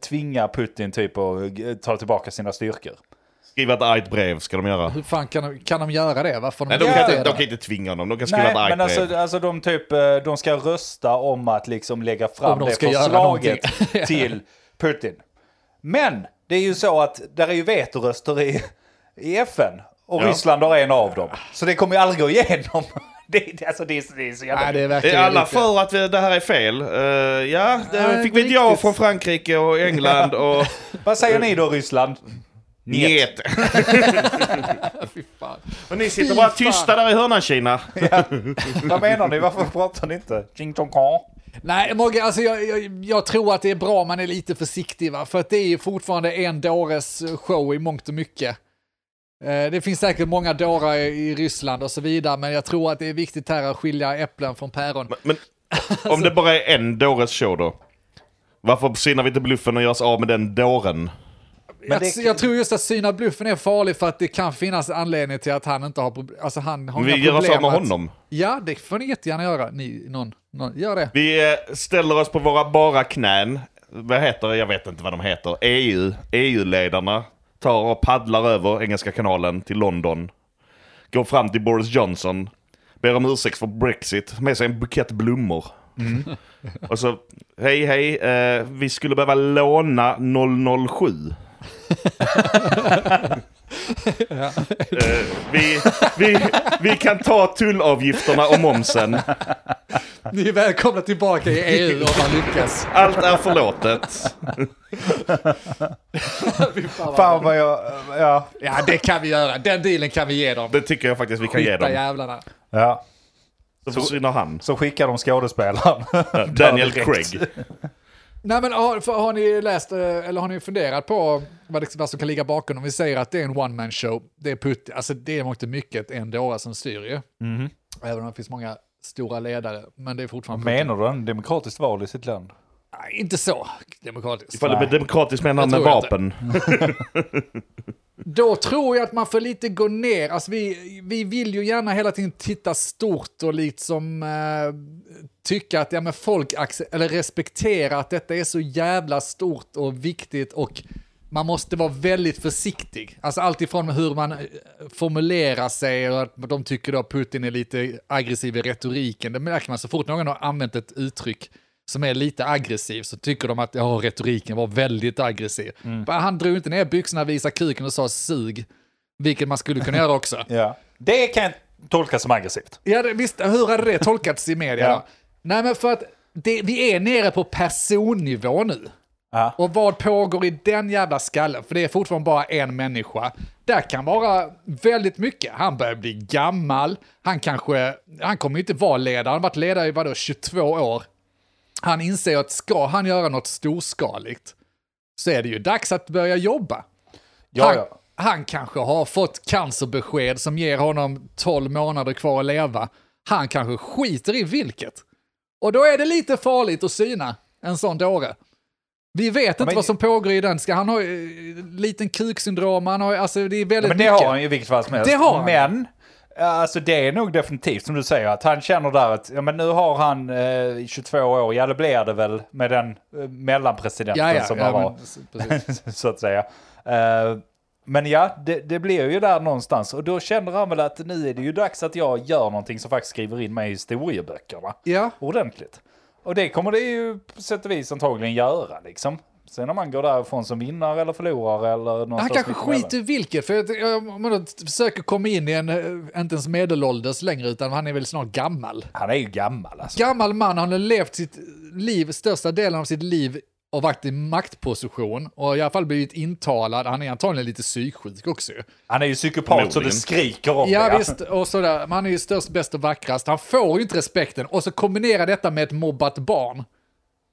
B: tvinga Putin typ att eh, ta tillbaka sina styrkor.
C: Skriva ett argt brev ska de göra.
A: Hur fan kan de, kan de göra det? Varför
C: Nej,
A: de
C: kan
A: det
C: inte, de kan inte tvinga honom, de kan skriva
B: Nej,
C: ett argt
B: men
C: brev.
B: alltså, alltså de typ, eh, de ska rösta om att liksom lägga fram
A: de
B: det förslaget till Putin. Men det är ju så att där är ju vetoröster i, i FN. Och
C: Ja.
B: Ryssland har en av dem. Så det kommer ju aldrig gå igenom. Det, det, alltså, det, är, det är så jävla...
A: Nej, det är
C: Är
A: verkligen
C: alla
A: lite-
C: för att vi- det här är fel? Eh, ja, det
A: Nej,
C: fick vi ett ja från Frankrike och England och...
B: Vad säger ni då, Ryssland?
C: Njet. Och ni sitter bara tysta där i hörnan, Kina.
B: Vad menar ni? Varför pratar ni inte? Ching chong kong.
A: Nej, Mogge, alltså jag, jag, jag tror att det är bra om man är lite försiktig, va? för att det är fortfarande en dåres show i mångt och mycket. Eh, Det finns säkert många dårar i i Ryssland och så vidare, men jag tror att det är viktigt här att skilja äpplen från päron.
C: Men om det bara är en dåres show då? Varför synar vi inte bluffen och gör oss av med den dåren?
A: Jag,
B: det-
A: jag tror just att syna bluffen är farlig för att det kan finnas anledning till att han inte har problem. Alltså han har
C: Vi
A: inga
C: gör oss
A: problem
C: av med
A: att-
C: honom.
A: Ja, det får ni jättegärna göra. Ni, någon, någon, gör det.
C: Vi eh, ställer oss på våra bara knän. Vad heter det? Jag vet inte vad de heter. EU. EU-ledarna tar och paddlar över Engelska kanalen till London. Går fram till Boris Johnson. Ber om ursäkt för Brexit. Med sig en bukett blommor. och så, hej hej, eh, vi skulle behöva låna 007. Eh, vi, vi, vi kan ta tullavgifterna och momsen.
A: Ni är välkomna tillbaka i EU om man lyckas.
C: Allt är förlåtet.
A: Fan vad
B: jag... Ja.
A: Ja, det kan vi göra. Den dealen kan vi ge dem.
C: Det tycker jag faktiskt vi kan ge
A: Skita
C: dem.
A: jävlarna.
B: ja.
C: Så försvinner han.
B: Så skickar de skådespelaren.
C: Daniel. Craig.
A: Nej men har, har ni läst, eh, eller har ni funderat på vad, det, vad som kan ligga bakom om vi säger att det är en one man show? Det är Putin, alltså det är och mycket en dåre som styr ju. Även om det finns många stora ledare, men det är fortfarande Putin.
B: Menar du en demokratiskt val i sitt land?
A: Nej, inte så demokratiskt.
C: Ifall det blir demokratiskt menar han med vapen.
A: Då tror jag att man får lite gå ner. Alltså vi, vi vill ju gärna hela tiden titta stort och liksom eh, tycka att ja, men folk eller respekterar att detta är så jävla stort och viktigt och man måste vara väldigt försiktig. Alltså allt ifrån hur man eh, formulerar sig och att de tycker då Putin är lite aggressiv i retoriken. Det märker man så fort någon har använt ett uttryck som är lite aggressiv så tycker de att ja, retoriken var väldigt aggressiv. Bara, Han drog inte ner byxorna, visade kuken och sa sug. Vilket man skulle kunna göra också.
B: Ja. Det kan jag tolka som aggressivt.
A: Ja, det- visst, hur hade det tolkats i media?
B: Ja.
A: Nej, men för att det, vi är nere på personnivå nu.
B: Ja.
A: Och vad pågår i den jävla skallen? För det är fortfarande bara en människa. Där kan vara väldigt mycket. Han börjar bli gammal. Han kanske, han kommer ju inte vara ledare. Han har varit ledare i vadå, 22 år. Han inser att ska han göra något storskaligt så är det ju dags att börja jobba.
B: Ja,
A: han,
B: ja.
A: han kanske har fått cancerbesked som ger honom 12 månader kvar att leva. Han kanske skiter i vilket. Och då är det lite farligt att syna en sån dåre. Vi vet inte
B: men-
A: vad som pågår i den. Ska han ha eh, liten kuksyndrom? Han har, alltså det är
B: Ja,
A: väldigt
B: men det
A: mycket.
B: har han ju i vilket fall som helst.
A: Det har han.
B: Men, alltså det är nog definitivt som du säger att han känner där att ja, men nu har han eh, 22 år, ja det blir det väl med den eh, mellanpresidenten
A: Ja, ja,
B: som han var.
A: men,
B: så att säga. Eh, men ja, det, det blir ju där någonstans. Och då känner han väl att nu är det ju dags att jag gör någonting som faktiskt skriver in mig i historieböckerna.
A: Ja,
B: Ordentligt. Och det kommer det ju på sätt och vis antagligen göra liksom. Sen om man går därifrån som vinnare eller förlorare eller någonstans
A: han kanske skiter i vilket. För att, eh, om man försöker komma in i en, eh, inte ens medelålders längre, utan han är väl snart gammal.
B: Han är ju gammal alltså.
A: gammal man, han har levt sitt liv, största delen av sitt liv och varit i maktposition och i alla fall blivit intalad. Han är antagligen lite psyksjuk också.
B: Han är ju psykopat så det skriker om
A: Ja
B: det.
A: visst, och sådär. Men han är ju störst, bäst och vackrast. Han får ju inte respekten. Och så kombinera detta med ett mobbat barn.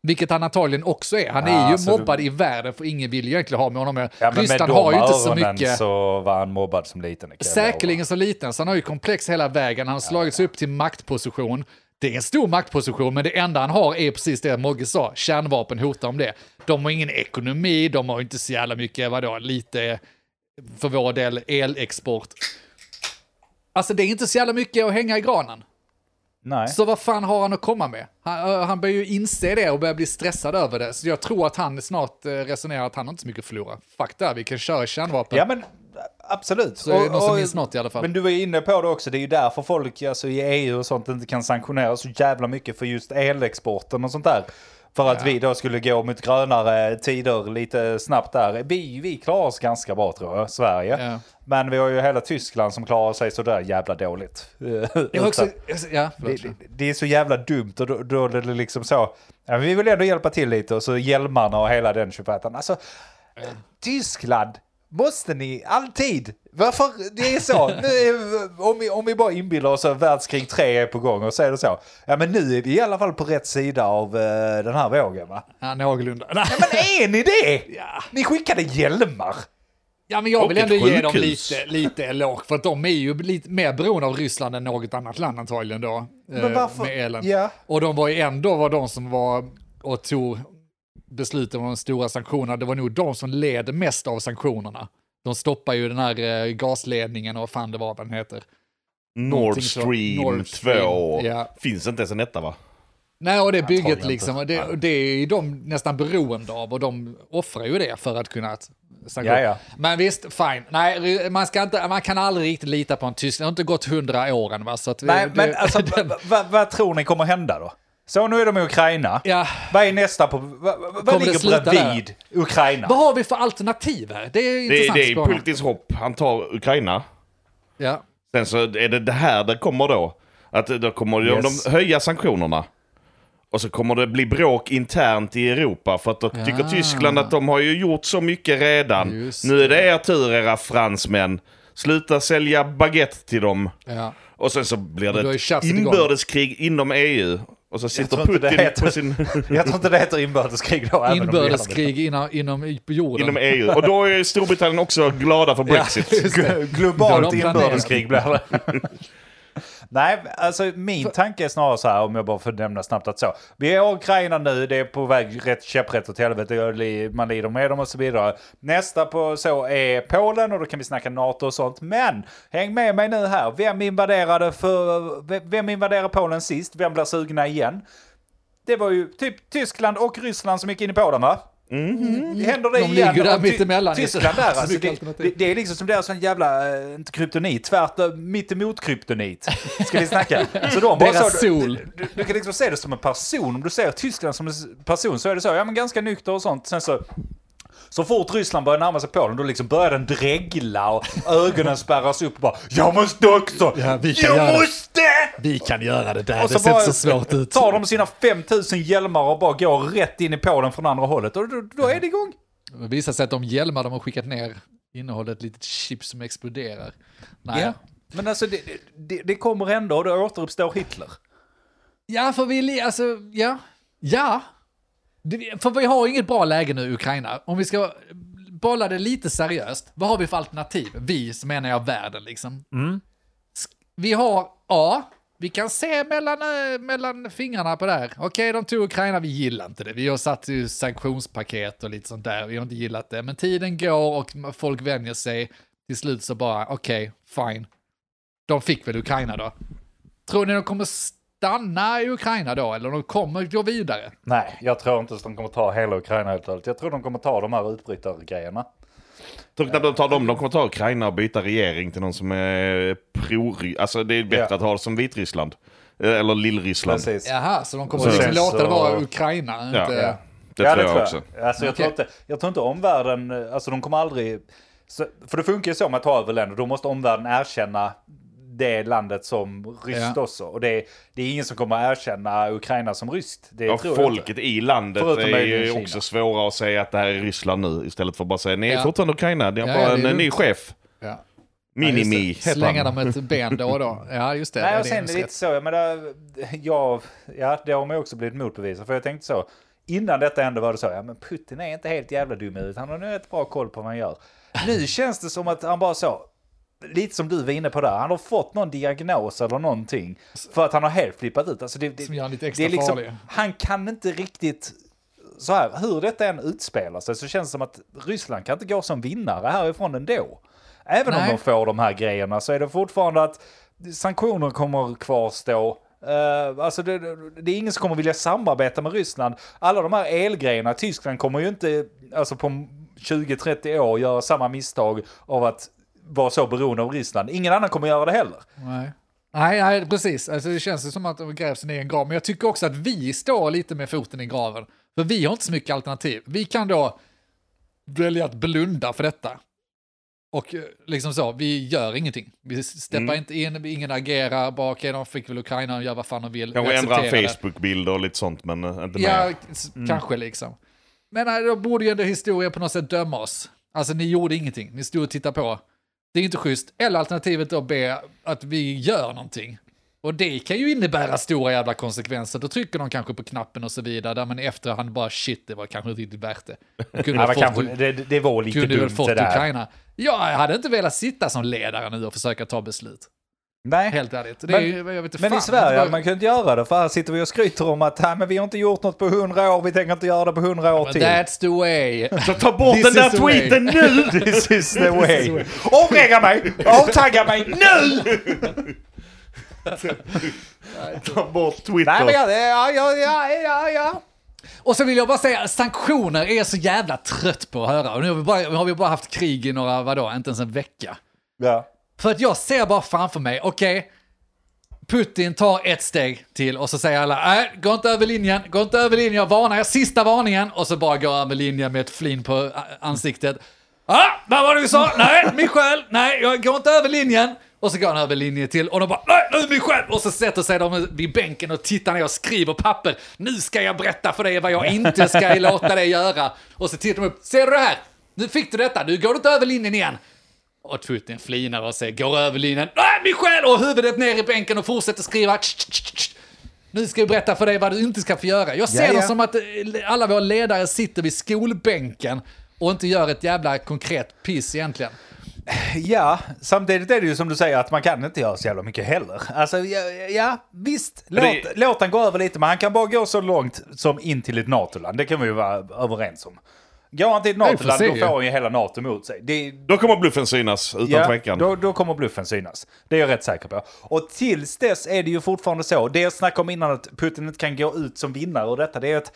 A: Vilket han antagligen också är. Han är
B: Ja,
A: ju
B: alltså,
A: mobbad i världen för ingen vill ju egentligen ha med honom.
B: Ja, men
A: Ryssland har ju inte så mycket.
B: så var han mobbad som liten.
A: Säkerligen så liten, så han har ju komplex hela vägen. Han har slagits upp till maktposition. Det är en stor maktposition, men det enda han har är precis det Mogge sa. Kärnvapen hotar om det. De har ingen ekonomi, de har inte så jävla mycket, vadå, lite, för vår del, elexport. Alltså det är inte så jävla mycket att hänga i granen.
B: Nej.
A: Så vad fan har han att komma med? Han, han börjar ju inse det och börjar bli stressad över det. Så jag tror att han snart eh, resonerar att han har inte så mycket att förlora. Fuck det, vi kan köra kärnvapen.
B: Ja men absolut.
A: Så är det någon som minns något i alla fall.
B: Men du var inne på det också, det är ju därför folk alltså, i EU och sånt inte kan sanktionera så jävla mycket för just elexporten och sånt där. För att vi då skulle gå mot grönare tider lite snabbt där. Vi, vi klarar oss ganska bra tror jag, Sverige.
A: Ja.
B: Men vi har ju hela Tyskland som klarar sig sådär jävla dåligt.
A: Det, var också, ja,
B: det, det, är så jävla dumt och då, då är det liksom så. Ja, vi vill ändå hjälpa till lite och så hjälmarna och hela den tjofrätten. Alltså, Tyskland måste ni alltid. Varför? Det är så. Nu är, om, vi, om vi bara inbillar oss att världskrig 3 är på gång och så är det så. Ja men nu är vi i alla fall på rätt sida av eh, den här vågen va?
A: Ja, någorlunda. Nej.
B: Men är ni det?
A: Ja.
B: Ni skickade hjälmar.
A: Ja, men jag
C: Och
A: vill ändå ge dem lite, lite eloge, för att de är ju lite mer beroende av Ryssland än något annat land antagligen då. eh,
B: Men varför?
A: Med elen.
B: Ja.
A: Och de var ju ändå var de som var och tog besluten om de stora sanktionerna. Det var nog de som led mest av sanktionerna. De stoppar ju den här eh, gasledningen och vad fan det var vad den heter.
C: Nord Stream
A: Nord Stream,
C: 2.
A: ja.
C: Finns inte ens en etta va?
A: Nej, och det
B: Antagligen
A: bygget liksom, och det, det är ju de nästan beroende av och de offrar ju det för att kunna
B: Ja, ja.
A: Men visst, fine. Nej, man, ska inte, man kan aldrig riktigt lita på en tysk. Det har inte gått hundra åren va? Så att
B: Nej
A: det,
B: men alltså vad tror ni kommer hända då? Så nu är de i Ukraina.
A: ja.
B: Vad är nästa på... Vad, vad
A: det
B: ligger bredvid Ukraina?
A: Vad har vi för alternativ här? Det är
C: Det,
A: intressant
C: det är
A: spårning.
C: politiskt hopp. Han tar Ukraina.
A: Ja.
C: Sen så är det det här det kommer då. Att då kommer de-
B: Yes.
C: de höja sanktionerna. Och så kommer det bli bråk internt i Europa för att då tycker
A: Ja.
C: Tyskland att de har ju gjort så mycket redan.
A: Just
C: nu är det er tur era fransmän. Sluta sälja baguette till dem.
A: ja.
C: Och sen så blir
A: är
C: det ett
A: tjafset igång.
C: inbördeskrig inom EU. Och så sitter Putin
B: heter-
C: på sin...
B: Jag tror inte det heter inbördeskrig då.
A: Inbördeskrig inom, inom jorden.
C: inom EU. Och då är Storbritannien också glada för Brexit.
A: Då
B: Globalt inbördeskrig blir det. Nej, alltså min tanke är snarare så här, om jag bara får nämna snabbt att så. Vi är i Ukraina nu, det är på väg rätt käpprätt åt helvete, man lider med dem och så vidare. Nästa på så är Polen och då kan vi snacka NATO och sånt. Men häng med mig nu här, vem invaderade för, vem invaderade Polen sist? Vem blir sugna igen? Det var ju typ Tyskland och Ryssland som gick in i Polen va? Händer det
A: De
B: igen?
A: ligger där mittemellan.
B: Tyskland där
A: Så
B: alltså. Det, det, det är liksom som deras jävla, eh, inte kryptonit, tvärt mittemot kryptonit. Ska vi snacka? Så de bara
A: Deras
B: så, du,
A: sol.
B: du, du kan liksom se det som en person. Om du ser Tyskland som en person så är det så, ja men ganska nykter och sånt. Sen så så fort Ryssland börjar närma sig Polen, då liksom börjar den dregla och ögonen spärras upp och bara Jag måste också!
A: Ja, vi kan
B: jag
A: göra det."
B: måste!
A: Vi kan göra det där,
B: Och
A: det
B: så
A: ser
B: bara
A: inte så svårt ut.
B: tar de sina 5000 hjälmar och bara går rätt in i Polen från andra hållet. Och då, då är det igång.
A: Det visar sig att de hjälmar de har skickat ner innehåller ett litet chip som exploderar. Nej.
B: Ja. Men alltså det, det, det kommer ändå och då återuppstår Hitler.
A: Ja, för vi, alltså, ja, ja. Det- För vi har inget bra läge nu i Ukraina. Om vi ska bolla det lite seriöst, vad har vi för alternativ? Vi, så menar jag världen liksom. Sk- Vi har A, vi kan se mellan, eh, mellan fingrarna på det här. Okej, de tog Ukraina, vi gillar inte det. Vi har satt ju sanktionspaket och lite sånt där, vi har inte gillat det. Men tiden går och folk vänjer sig. Till slut så bara, okej, fine. De fick väl Ukraina då. Tror ni de kommer stanna i Ukraina då, eller de kommer gå vidare?
B: Nej, jag tror inte att de kommer ta hela Ukraina helt och hållet. Jag tror de kommer ta de här utbrytargrejerna.
C: Tror knappt de tar dem. De kommer ta Ukraina och byta regering till någon som är pro Alltså det är bättre
B: Ja.
C: att ha det som Vitryssland. Eh, Eller Lillryssland.
B: Precis.
A: Jaha, så de kommer liksom låta det vara Ukraina,
C: Ja.
A: inte...
B: Ja.
C: Det
B: ja,
C: tror jag också.
B: Alltså, jag, tror
A: Okej.
B: inte, jag tror inte omvärlden, alltså de kommer aldrig... Så, för det funkar ju så med att ta över länder, då måste omvärlden erkänna det landet som ryskt
A: Ja.
B: också. Och det, det är ingen som kommer erkänna Ukraina som ryskt. Det
C: Ja,
B: tror jag
C: folket i landet
B: Förutom
C: är ju
B: Kina.
C: också svåra att säga att det här är Ryssland nu. Istället för att bara säga nej,
A: Ja.
C: fortfarande Ukraina. Ni har
A: Ja,
C: bara
A: ja, det
C: en
A: är
C: ny chef.
A: Ja.
C: Minimi
A: Ja, det. Slänga dem ett ben då och då. Ja, just det.
B: Nej,
A: det
B: och
A: är
B: sen är det lite så, jag menar, ja, ja, det har man ju också blivit motbevisat. För jag tänkte så, innan detta hände var det så, ja men Putin är inte helt jävla dum ut, han har nu ett bra koll på vad han gör. Nu känns det som att han bara så, lite som du var inne på där, han har fått någon diagnos eller någonting. För att han har helt flippat ut. Alltså det, det,
A: Som gör han lite
B: det
A: extra
B: är liksom,
A: farlig.
B: Han kan inte riktigt, så här, hur detta än utspelar sig så känns det som att Ryssland kan inte gå som vinnare härifrån ändå. Även om
A: Nej.
B: de får de här grejerna så är det fortfarande att sanktioner kommer kvarstå. Uh, alltså det, det är ingen som kommer vilja samarbeta med Ryssland. Alla de här elgrejerna, Tyskland kommer ju inte alltså på 20-30 år göra samma misstag av att vara så beroende av Ryssland. Ingen annan kommer göra det heller.
A: Nej. Nej, nej, precis. Alltså, det känns ju som att de grävs sin egen grav. Men jag tycker också att vi står lite med foten i graven. För vi har inte så mycket alternativ. Vi kan då välja att blunda för detta. Och eh, liksom så, vi gör ingenting. Vi steppar
C: Mm.
A: inte in, ingen agerar, bara okej, de fick väl Ukraina och gör vad fan de vill.
C: Kanske
A: Vi
C: ändra
A: accepterar det.
C: Facebook-bilder och lite sånt, men eh, inte
A: Ja,
C: mer.
A: s- kanske liksom. Men nej, då borde ju ändå historien på något sätt döma oss. Alltså ni gjorde ingenting, ni stod och tittade på. Det är inte schysst. Eller alternativet då be att vi gör någonting. Och det kan ju innebära stora jävla konsekvenser. Då trycker de kanske på knappen och så vidare, där man i efterhand bara shit, det var kanske inte riktigt värt det. De kunde
B: Ja,
A: fått-
B: kanske, det, det var lite
A: kunde
B: dumt
A: fått
B: det där.
A: Ukraina. Jag hade inte velat sitta som ledare nu och försöka ta beslut.
B: Nej.
A: Helt ärligt. Det
B: Men-
A: är, jag vet inte
B: Men
A: fan,
B: i Sverige hade man kunnat göra det, för här sitter vi och skryter om att "Nej, men vi har inte gjort något på hundra år, vi tänker inte göra det på hundra år till.
A: That's the way.
C: Så ta bort
A: This
C: den där tweeten nu!
B: This is the way. Avregga mig! Avtagga mig nu!
C: Ta bort
B: Nej men
C: Twitter.
B: ja, ja, ja, ja, ja, ja.
A: Och så vill jag bara säga, sanktioner är jag så jävla trött på att höra. Och nu har vi bara, har vi bara haft krig i några, vadå, inte ens en vecka.
B: ja.
A: För att jag ser bara framför mig, okej, Putin tar ett steg till och så säger alla, nej, gå inte över linjen, gå inte över linjen, jag varnar er, sista varningen. Och så bara går över linjen med ett flin på äh, ansiktet. Ah, vad var det du sa? Nej, Michel, nej, jag går inte över linjen. Och så går han över linjen till och de bara, nej, nu Michel! Och så sätter sig de vid bänken och tittar ner och skriver papper. Nu ska jag berätta för dig vad jag inte ska låta dig göra. Och så tittar de upp, ser du det här? Nu fick du detta, nu går du inte över linjen igen. Och Putin flinar och säger går över linjen. Nej, Michel! Och huvudet ner i bänken och fortsätter skriva. Nu ska jag berätta för dig vad du inte ska få göra. Jag ser
B: Ja, ja.
A: det som att eh, alla våra ledare sitter vid skolbänken och inte gör ett jävla konkret piss egentligen.
B: Ja, samtidigt är det ju som du säger att man kan inte göra så jävla mycket heller. Alltså, ja, ja visst. Låt,
C: det-
B: låt han gå över lite, men han kan bara gå så långt som in till ett NATO-land. Det kan vi ju vara överens om. Går han till ett NATO-land, då får han ju hela NATO mot sig. Det,
C: Då kommer bluffen synas, utan tvekan.
B: Då, då kommer bluffen synas. Det är jag rätt säker på. Och tills dess är det ju fortfarande så. Det jag snackade om innan att Putin inte kan gå ut som vinnare och detta, det är att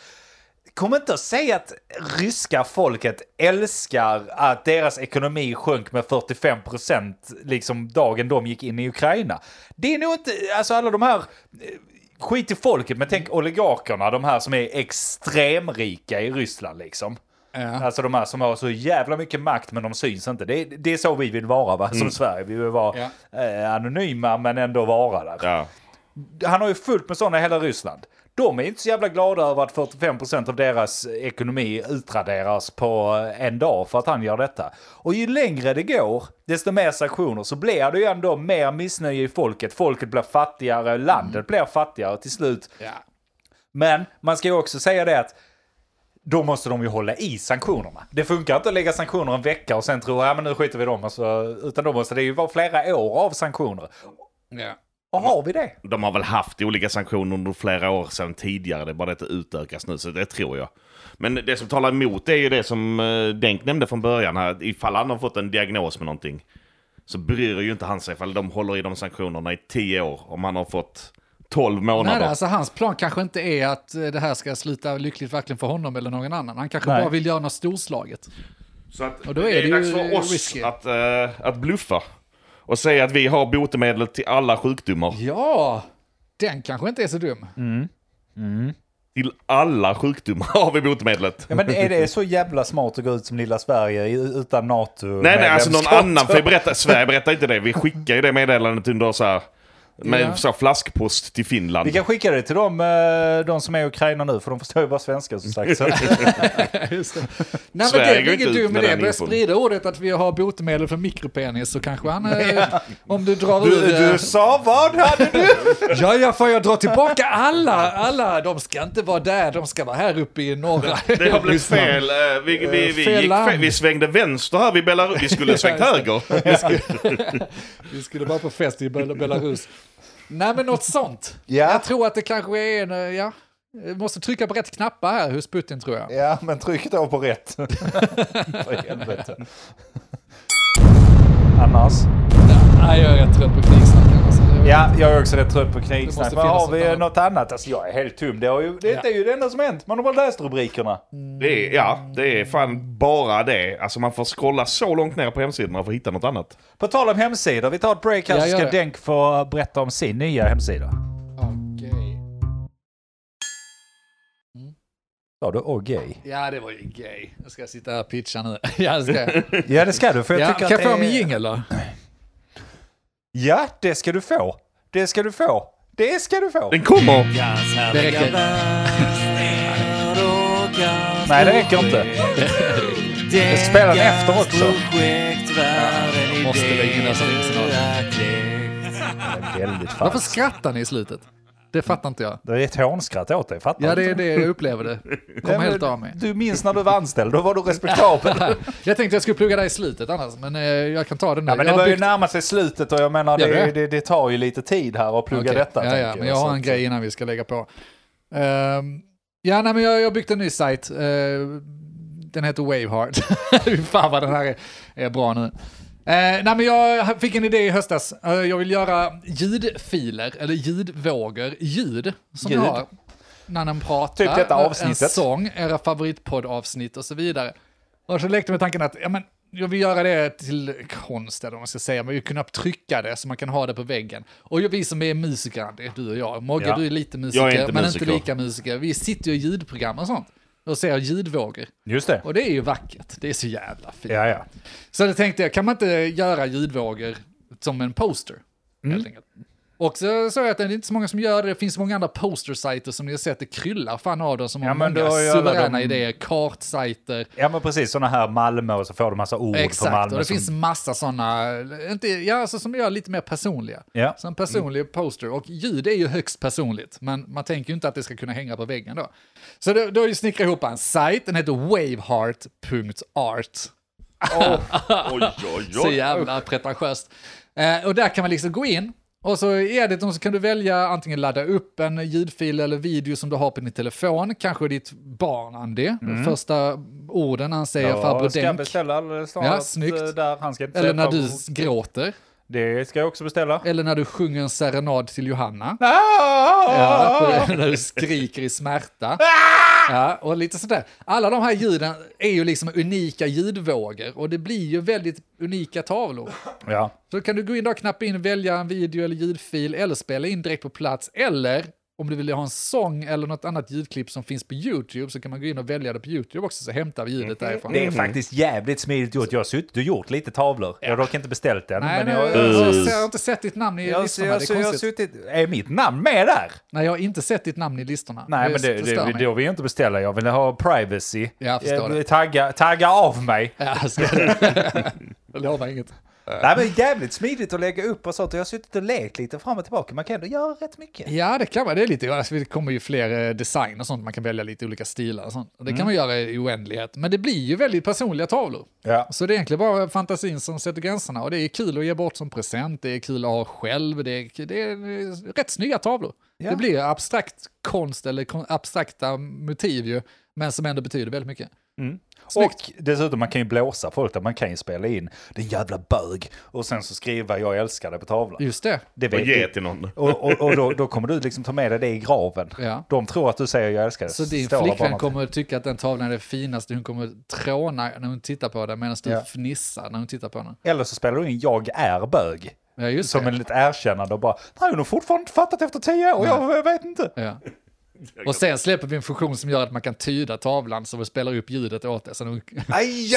B: Kom inte att säga att ryska folket älskar att deras ekonomi sjönk med 45% liksom dagen de gick in i Ukraina. Det är nog inte, alltså alla de här, skit i folket, men tänk oligarkerna, de här som är extremrika i Ryssland liksom.
A: Ja.
B: Alltså de här som har så jävla mycket makt men de syns inte. Det är, det är så vi vill vara va? som Sverige. Vi vill vara eh, anonyma men ändå vara där.
C: Ja.
B: Han har ju fullt med sådana i hela Ryssland. De är inte så jävla glada över att 45% av deras ekonomi utraderas på en dag för att han gör detta. Och ju längre det går, desto mer sanktioner, så blir det ju ändå mer missnöje i folket. Folket blir fattigare, landet blir fattigare till slut.
A: Ja.
B: Men man ska ju också säga det att då måste de ju hålla i sanktionerna. Det funkar inte att lägga sanktioner en vecka och sen tro ja men nu skiter vi dem. Alltså, utan då måste det ju vara flera år av sanktioner.
A: Ja.
B: Och har vi det?
C: De har väl haft olika sanktioner under flera år sedan tidigare. Det är bara det att det utökas nu, så det tror jag. Men det som talar emot det är ju det som eh, Denk nämnde från början här. Ifall han har fått en diagnos med någonting så bryr ju inte han sig ifall de håller i de sanktionerna i tio år. Om han har fått 12 månader.
A: Nej, alltså hans plan kanske inte är att eh, det här ska sluta lyckligt verkligen för honom eller någon annan. Han kanske
B: Nej.
A: bara vill göra något storslaget.
C: Så att
A: Och då är
C: det är
A: det ju
C: dags för oss
A: risky.
C: att, eh, att bluffa. Och säga att vi har botemedel till alla sjukdomar.
A: Ja, den kanske inte är så dum.
C: Till alla sjukdomar har vi botemedlet.
B: Ja, men är det så jävla smart att gå ut som lilla Sverige utan NATO?
C: Nej, nej, alltså någon annan får ju berätta. Sverige berättar inte det. Vi skickar ju det meddelandet under så här, med
A: Ja.
C: så flaskpost till Finland.
B: Vi kan skicka det till dem, eh, de som är i Ukraina nu, för de förstår ju bara svenska som sagt. Så.
A: Just det. Nej men det är inget dumt med det. Börja sprida ordet att vi har botemedel för mikropenis så kanske han, eh, om du drar
B: Du,
A: ur... eh,
B: du sa vad hade du?
A: Ja, ja, får jag dra tillbaka alla? Alla, de ska inte vara där, de ska vara här uppe i norra
C: Det har blivit fel. Vi, vi, vi,
A: fel
C: gick fel. vi svängde vänster här vid Belarus. Vi skulle ha svängt höger.
A: Vi skulle bara på fest i Bel- Belarus. Nej, men något sånt.
B: Ja.
A: Jag tror att det kanske är en, eh, ja, jag måste trycka på rätt knappar här hos Putin tror jag.
B: Ja, men tryck då på rätt. För helvete. Annars?
A: Nej, jag är rätt trött på krigsnack. Alltså.
B: Ja, jag är också rätt trött på knigsnack.
A: måste
B: Men har vi
A: annat.
B: något annat? Alltså jag är helt tom. Det, ju, det,
A: Ja.
B: det är ju det enda som hänt. Man har bara läst rubrikerna.
C: Det är, ja, det är fan bara det. Alltså man får scrolla så långt ner på hemsidorna för att hitta något annat.
B: På tal om hemsidor, vi tar ett break här
A: Ja,
B: så ska. Denk få berätta om sin nya hemsida.
A: Okej. Mm.
B: Sa du och gay?
A: Ja, det var ju gay. Jag ska sitta här och pitcha nu. ja, det ska jag.
B: Ja, det ska du. För jag
A: Ja,
B: tycker
A: kan jag få
B: det
A: min
B: är-
A: jingel då?
B: Ja, det ska du få. Det ska du få. Det ska du få.
C: Den kommer!
A: Det räcker.
B: Nej, det räcker inte. Jag ska spela den efter också.
A: Måste.
B: Det är väldigt
A: Varför skrattar ni i slutet? Det fattar inte jag.
B: Det är ett hånskratt åt dig, fattar
A: Ja, det är
B: inte?
A: det jag upplever det.
B: Nej,
A: Kommer
B: men
A: helt av mig.
B: Du minns när du var anställd, då var du respektabel.
A: Jag tänkte jag skulle plugga där i slutet annars, men eh, jag kan ta det nu.
B: Ja, men det börjar ju närma sig slutet och jag menar, det,
A: det?
B: det, det tar ju lite tid här att plugga
A: Okej.
B: detta.
A: Ja, ja, men jag har en grej innan vi ska lägga på. Ehm, ja, nej, men jag har byggt en ny sajt. Eh, den heter Waveheart. Fan vad den här är, är bra nu. Eh, nej, men jag fick en idé i höstas. Eh, jag vill göra ljudfiler, eller ljudvågor, ljud som
B: Ljud.
A: jag har. När den pratar,
B: Typ detta
A: en
B: avsnittet.
A: sång, era favoritpoddavsnitt och så vidare. Och så lekte jag med tanken att ja, men, jag vill göra det till konst, eller vad man ska säga, men vi vill kunna trycka det så man kan ha det på väggen. Och vi som är musiker, är du och jag, Mogge
B: Ja.
A: du är lite musiker,
C: är inte
A: men
C: musiker.
A: inte lika musiker. Vi sitter ju i ljudprogram och sånt och ser ljudvågor.
B: Just det.
A: Och det är ju vackert, det är så jävla fint.
B: Ja, ja.
A: Så då tänkte jag, kan man inte göra ljudvågor som en poster?
B: Mm.
A: Och så såg jag att det är inte så många som gör det. Det finns många andra postersajter som ni har sett, det kryllar fan av dem som
B: Ja,
A: har många
B: ju
A: suveräna
B: de-
A: idéer. Kartsajter.
B: Ja, men precis. Sådana här Malmö och så får du massa ord på
A: Exakt,
B: Malmö.
A: och det
B: som-
A: finns massa sådana, inte, ja, alltså, som gör lite mer personliga.
B: Ja.
A: Så en personlig poster, och ljud är ju högst personligt, men man tänker ju inte att det ska kunna hänga på väggen då. Så då, då har jag snickrat ihop en sajt, den heter waveheart.art.
C: Oj, oj,
A: Så
C: oj.
A: jävla pretentiöst. Eh, och där kan man liksom gå in och så i editorn så kan du välja antingen ladda upp en ljudfil eller video som du har på din telefon, kanske ditt barn Andy, första orden han säger farbror
B: Mm. ska
A: Denk.
B: beställa alldeles.
A: Ja, snyggt.
B: eh, Där han ska
A: Eller när du
B: farbror.
A: gråter,
B: Det ska jag också beställa.
A: eller när du sjunger en serenad till Johanna.
B: Ah!
A: Ja, när du skriker i smärta. Ja, och lite sådär. Alla de här ljuden är ju liksom unika ljudvågor och det blir ju väldigt unika tavlor.
B: Ja.
A: Så kan du gå in och knappa in, välja en video eller ljudfil eller spela in direkt på plats. Eller om du vill ha en sång eller något annat ljudklipp som finns på YouTube så kan man gå in och välja det på YouTube också så hämtar vi ljudet därifrån.
B: Det är faktiskt jävligt smidigt gjort. Jag har suttit och gjort lite tavlor. Jag har dock inte beställt den.
A: Nej,
B: men jag,
A: jag,
B: jag,
A: jag, jag har inte sett ditt namn i
B: jag,
A: listorna,
B: jag,
A: det
B: jag,
A: är
B: har
A: konstigt.
B: suttit... Är mitt namn med där?
A: Nej, jag har inte sett ditt namn i listorna.
B: Nej, men det, det,
A: mig.
B: då vill jag inte beställa. Jag vill ha privacy.
A: Jag förstår det.
B: Tagga, tagga av mig.
A: Ja, jag det. Jag lovar inget.
B: Nej, men jävligt smidigt att lägga upp och sånt. Jag har suttit och lekt lite fram och tillbaka. Man kan ändå göra rätt mycket.
A: Ja, det kan man. Det är lite, alltså, det kommer ju fler eh, design och sånt. Man kan välja lite olika stilar och sånt. Och det
B: Mm.
A: kan man göra i oändlighet. Men det blir ju väldigt personliga tavlor.
B: Ja.
A: Så det är egentligen bara fantasin som sätter gränserna. Och det är kul att ge bort som present. Det är kul att ha själv. Det är, det är rätt snygga tavlor.
B: Ja.
A: Det blir abstrakt konst eller abstrakta motiv ju. Men som ändå betyder väldigt mycket. Snyggt.
B: Och dessutom, man kan ju blåsa folk där. Man kan ju spela in den jävla bög och sen så skriva jag älskar dig på tavlan.
A: Just det.
B: Det
C: Och ge till någon.
B: Och, och, och då, då kommer du liksom ta med dig det i graven.
A: Ja.
B: De tror att du säger jag älskar dig.
A: Så din
B: Står
A: flickvän kommer att tycka att den tavlan är det finaste. Hon kommer att tråna när hon tittar på den medan du
B: Ja.
A: fnissar när hon tittar på den.
B: Eller så spelar du in jag är bög.
A: Ja, just
B: Som
A: det.
B: en lite erkännande och bara, nej hon har fortfarande inte fattat efter tio år, jag, jag vet inte.
A: Ja. Och sen släpper vi en funktion som gör att man kan tyda tavlan så vi spelar upp ljudet åt det. Så
B: aj.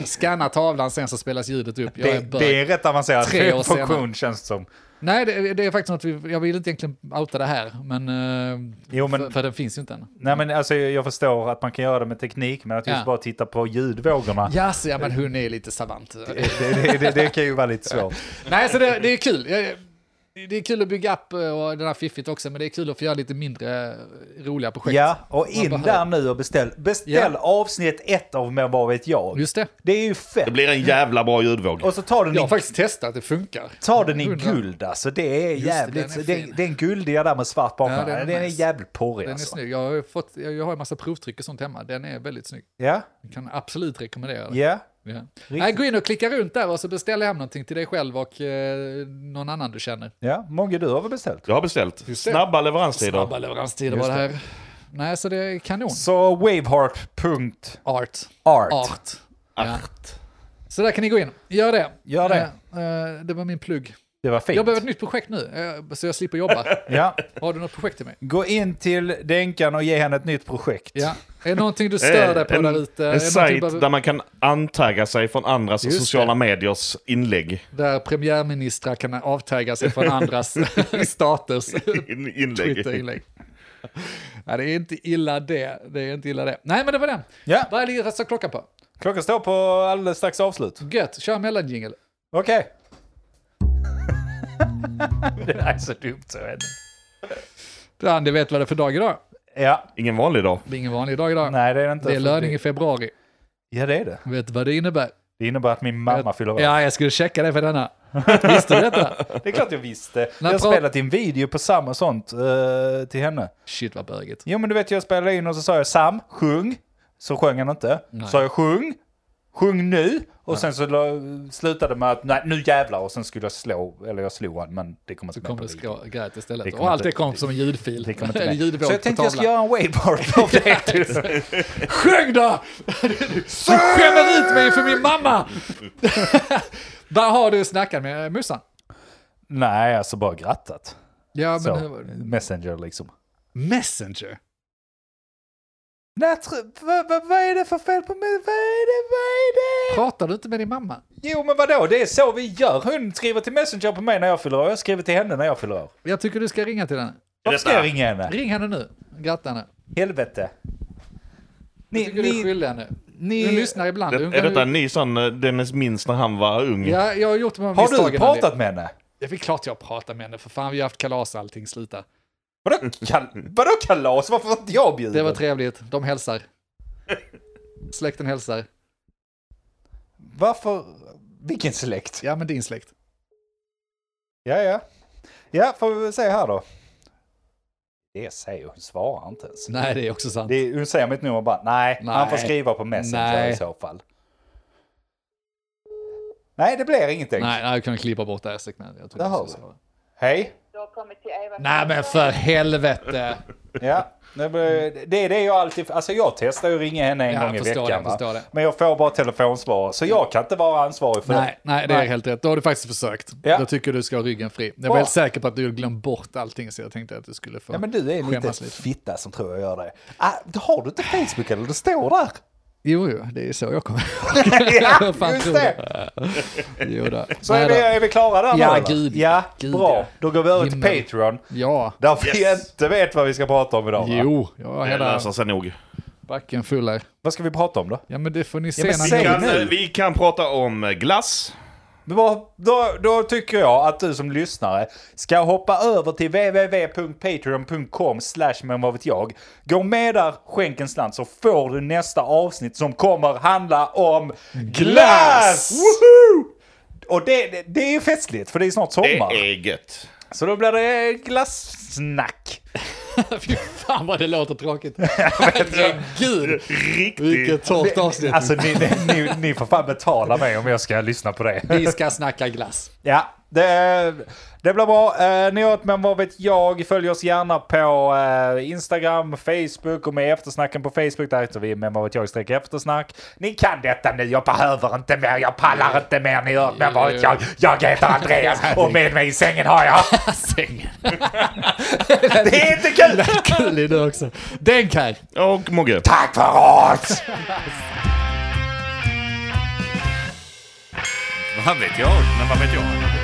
A: scannar tavlan sen så spelas ljudet upp.
B: Det, det är rätt avancerat
A: Tre år
B: funktion känns det som.
A: Nej, det, det är faktiskt något vi, jag vill inte egentligen outa det här, men, eh,
B: Jo, men-
A: för, för den finns ju inte än.
B: Nej men alltså jag förstår att man kan göra det med teknik, men att just
A: Ja.
B: bara titta på ljudvågorna,
A: Ja, så, ja, men hon är lite savant.
B: det, det, det, kan ju vara lite svårt.
A: Nej, så det, det är kul. Jag- Det är kul att bygga upp eh, och den här fiffigt också, men det är kul att få göra lite mindre eh, roliga projekt.
B: Ja, och in
A: behöver-
B: där nu och beställ. Beställ
A: Ja.
B: avsnitt ett av Men vad vet jag.
A: Just det.
B: Det är ju fett.
C: Det blir en jävla bra ljudvåg.
B: Och så tar den
A: Jag har
B: i,
A: faktiskt testat, det funkar.
B: tar den i
A: 100.
B: guld alltså. Det är
A: Just det,
B: jävligt.
A: den är
B: den, den guldiga där med svart bakom.
A: Ja, den är
B: den är jävligt porrig
A: Den är
B: alltså.
A: snygg. Jag har, fått, jag har en massa provtryck och sånt hemma. Den är väldigt snygg.
B: Ja,
A: Jag kan absolut rekommendera den.
B: ja.
A: Ja. Nej, gå in och klicka runt där och så beställer hem någonting till dig själv och eh, någon annan du känner.
B: Ja, Många du har väl beställt?
C: Jag har beställt.
A: Just det.
C: Snabba leveranstider.
A: Snabba leveranstider var det här. Nej, så det är kanon.
B: Så waveheart.art.
A: Art. Art. Ja. Så där kan ni gå in. Gör det.
B: Gör det.
A: Eh, eh, det var min plugg.
B: Det var fint.
A: Jag behöver ett nytt projekt nu, eh, så jag slipper jobba.
B: Ja.
A: Har du något projekt till mig?
B: Gå in till Denkan och ge henne ett nytt projekt.
A: Ja. Är det någonting du stör dig på
C: en,
A: där ute?
C: En sajt
A: någonting
C: där man kan antagga sig från andras
A: Just
C: sociala
A: det.
C: mediers inlägg.
A: Där premiärministrar kan avtagga sig från andras staters
C: In- inlägg.
A: Twitter-inlägg. Nej, det är inte illa det. Det är inte illa det. Nej, men det var den.
B: Ja,
A: Vad ligger det klockan på?
B: klockan står på alldeles strax avslut.
A: Gött, kör mellanjingel.
B: Okej. det där är så dumt så är det.
A: Andy vet vad det är för dag idag.
B: Ja,
C: Ingen vanlig dag.
A: Det är ingen vanlig dag idag.
B: nej det är det inte.
A: det är löning i februari.
B: Ja det är det.
A: Vet du vad det innebär?
B: Det innebär att min mamma fyller år.
A: Ja, jag skulle checka det för denna. Visste du detta?
B: Det är klart jag visste.
A: När
B: jag spelat in video på samma sånt eh, till henne.
A: Shit vad bögigt.
B: Jo men du vet jag spelade in och så sa jag Sam, sjung. Så sjöng han inte.
A: Nej.
B: Så jag sjung, sjung nu. Och sen så slutade med att nej nu jävlar och sen skulle jag slå, eller jag slog han men det kommer inte
A: kom
B: med video.
A: skrå- grät istället.
B: Det
A: och allt det kom som en ljudfil.
B: Det kommer inte med. Så jag tänkte jag ska göra en wayboard av det.
A: Sjung då! Du skämmer ut mig för min mamma! Vad har du snackat med mussan?
B: nej alltså bara grattat.
A: Ja, men
B: Så, messenger liksom.
A: Messenger?
B: Tr- vad, vad, vad är det för fel på mig? Vad är det? Vad är det?
A: Pratar du inte med din mamma?
B: Jo men vadå, det är så vi gör. Hon skriver till Messenger på mig när jag fyller år. Jag skriver till henne när jag fyller år.
A: Jag tycker du ska ringa till henne.
B: Varför ska jag ringa henne?
A: Ring henne nu. Gratta henne.
B: Helvete.
A: Jag
B: Ni,
A: tycker du är
B: ni,
A: skyldig henne.
B: ni,
A: Hon lyssnar ibland.
C: Det, är detta en ny sån, eh, Dennis minns när han var ung?
A: Ja, jag har gjort de här
B: har du pratat med henne?
A: Det är klart jag har pratat med henne. För fan, vi har haft kalas och allting. Sluta.
B: Vadå, kal vadå kalas? Varför var inte jag bjuden?
A: Det var trevligt. De hälsar. Släkten hälsar.
B: Varför? Vilken släkt?
A: Ja, men din släkt.
B: Ja, ja. Ja, får vi se här då. Det säger hon, svarar inte ens.
A: Nej, det är också sant.
B: Det är, hon säger mitt nummer och bara, nej,
A: Nej.
B: han får skriva på Messenger
A: Nej.
B: i så fall. Nej, det blir ingenting.
A: Nej, nej, jag kan klippa bort det här segmentet. Jag tror
B: Där
A: så.
B: vi. Hej.
D: Har kommit till Eva
A: Nej, men för helvete.
B: Ja, det, det är det jag alltid... Alltså jag testar ju att ringa henne en
A: Ja,
B: gång i veckan.
A: det, jag det.
B: Men jag får bara telefonsvar. Så jag kan inte vara ansvarig för
A: Nej, nej, det är helt rätt. Då har du faktiskt försökt.
B: Ja.
A: Då tycker du ska ha ryggen fri. Jag var
B: Bra.
A: helt säker på att du glömt bort allting, så jag tänkte att du skulle få
B: Ja men du är lite
A: skämmas lite.
B: fitta som tror jag gör det. Ah, har du inte Facebook eller? Det står där.
A: Jo, jo, det är så jag kommer
B: ja,
A: fan
B: just det.
A: Jo då.
B: Så är vi, är vi klara där
A: Ja,
B: nu
A: gud.
B: Ja,
A: Gud,
B: bra.
A: ja.
B: Då går vi över till
A: Himmel.
B: Patreon.
A: Ja,
B: Där vi
C: Yes.
B: inte vet vad vi ska prata om idag va?
A: jo, jag har
C: Det
A: hela
C: löser sig nog.
A: backen full här.
B: Vad ska vi prata om då?
A: Ja, men det får ni se ni...
C: Vi kan,
B: nu.
C: eh, vi kan prata om eh, glass.
B: Då, då, tycker jag att du som lyssnare ska hoppa över till www.patreon.com slash men vad vet jag. Gå med där, skänk en slant så får du nästa avsnitt som kommer handla om glass! Woho! Och det, det, det är festligt för det är snart
C: Det
B: sommar.
C: är gött.
B: Så då blir det glassnack.
A: Fy fan vad det låter tråkigt. Herregud,
C: Riktigt.
A: vilket torrt avsnitt.
B: Alltså ni, ni, ni, ni får fan betala mig om jag ska lyssna på det.
A: Vi ska snacka glass.
B: Ja, det, det blir bra. Eh, ni åt men vad vet jag. Följ oss gärna på eh, Instagram, Facebook och med eftersnacken på Facebook. Där heter vi men vad vet jag streck eftersnack. Ni kan detta nu. Jag behöver inte mer. Jag pallar inte mer. Ni åt men vad vet jag. Jag heter Andreas och med mig i sängen har jag.
A: Sängen.
B: Det är inte kul!
A: Kul i det också. Den kan.
C: Och Mogge.
B: Tack för oss!
C: Vad vet jag? Men vad vet jag?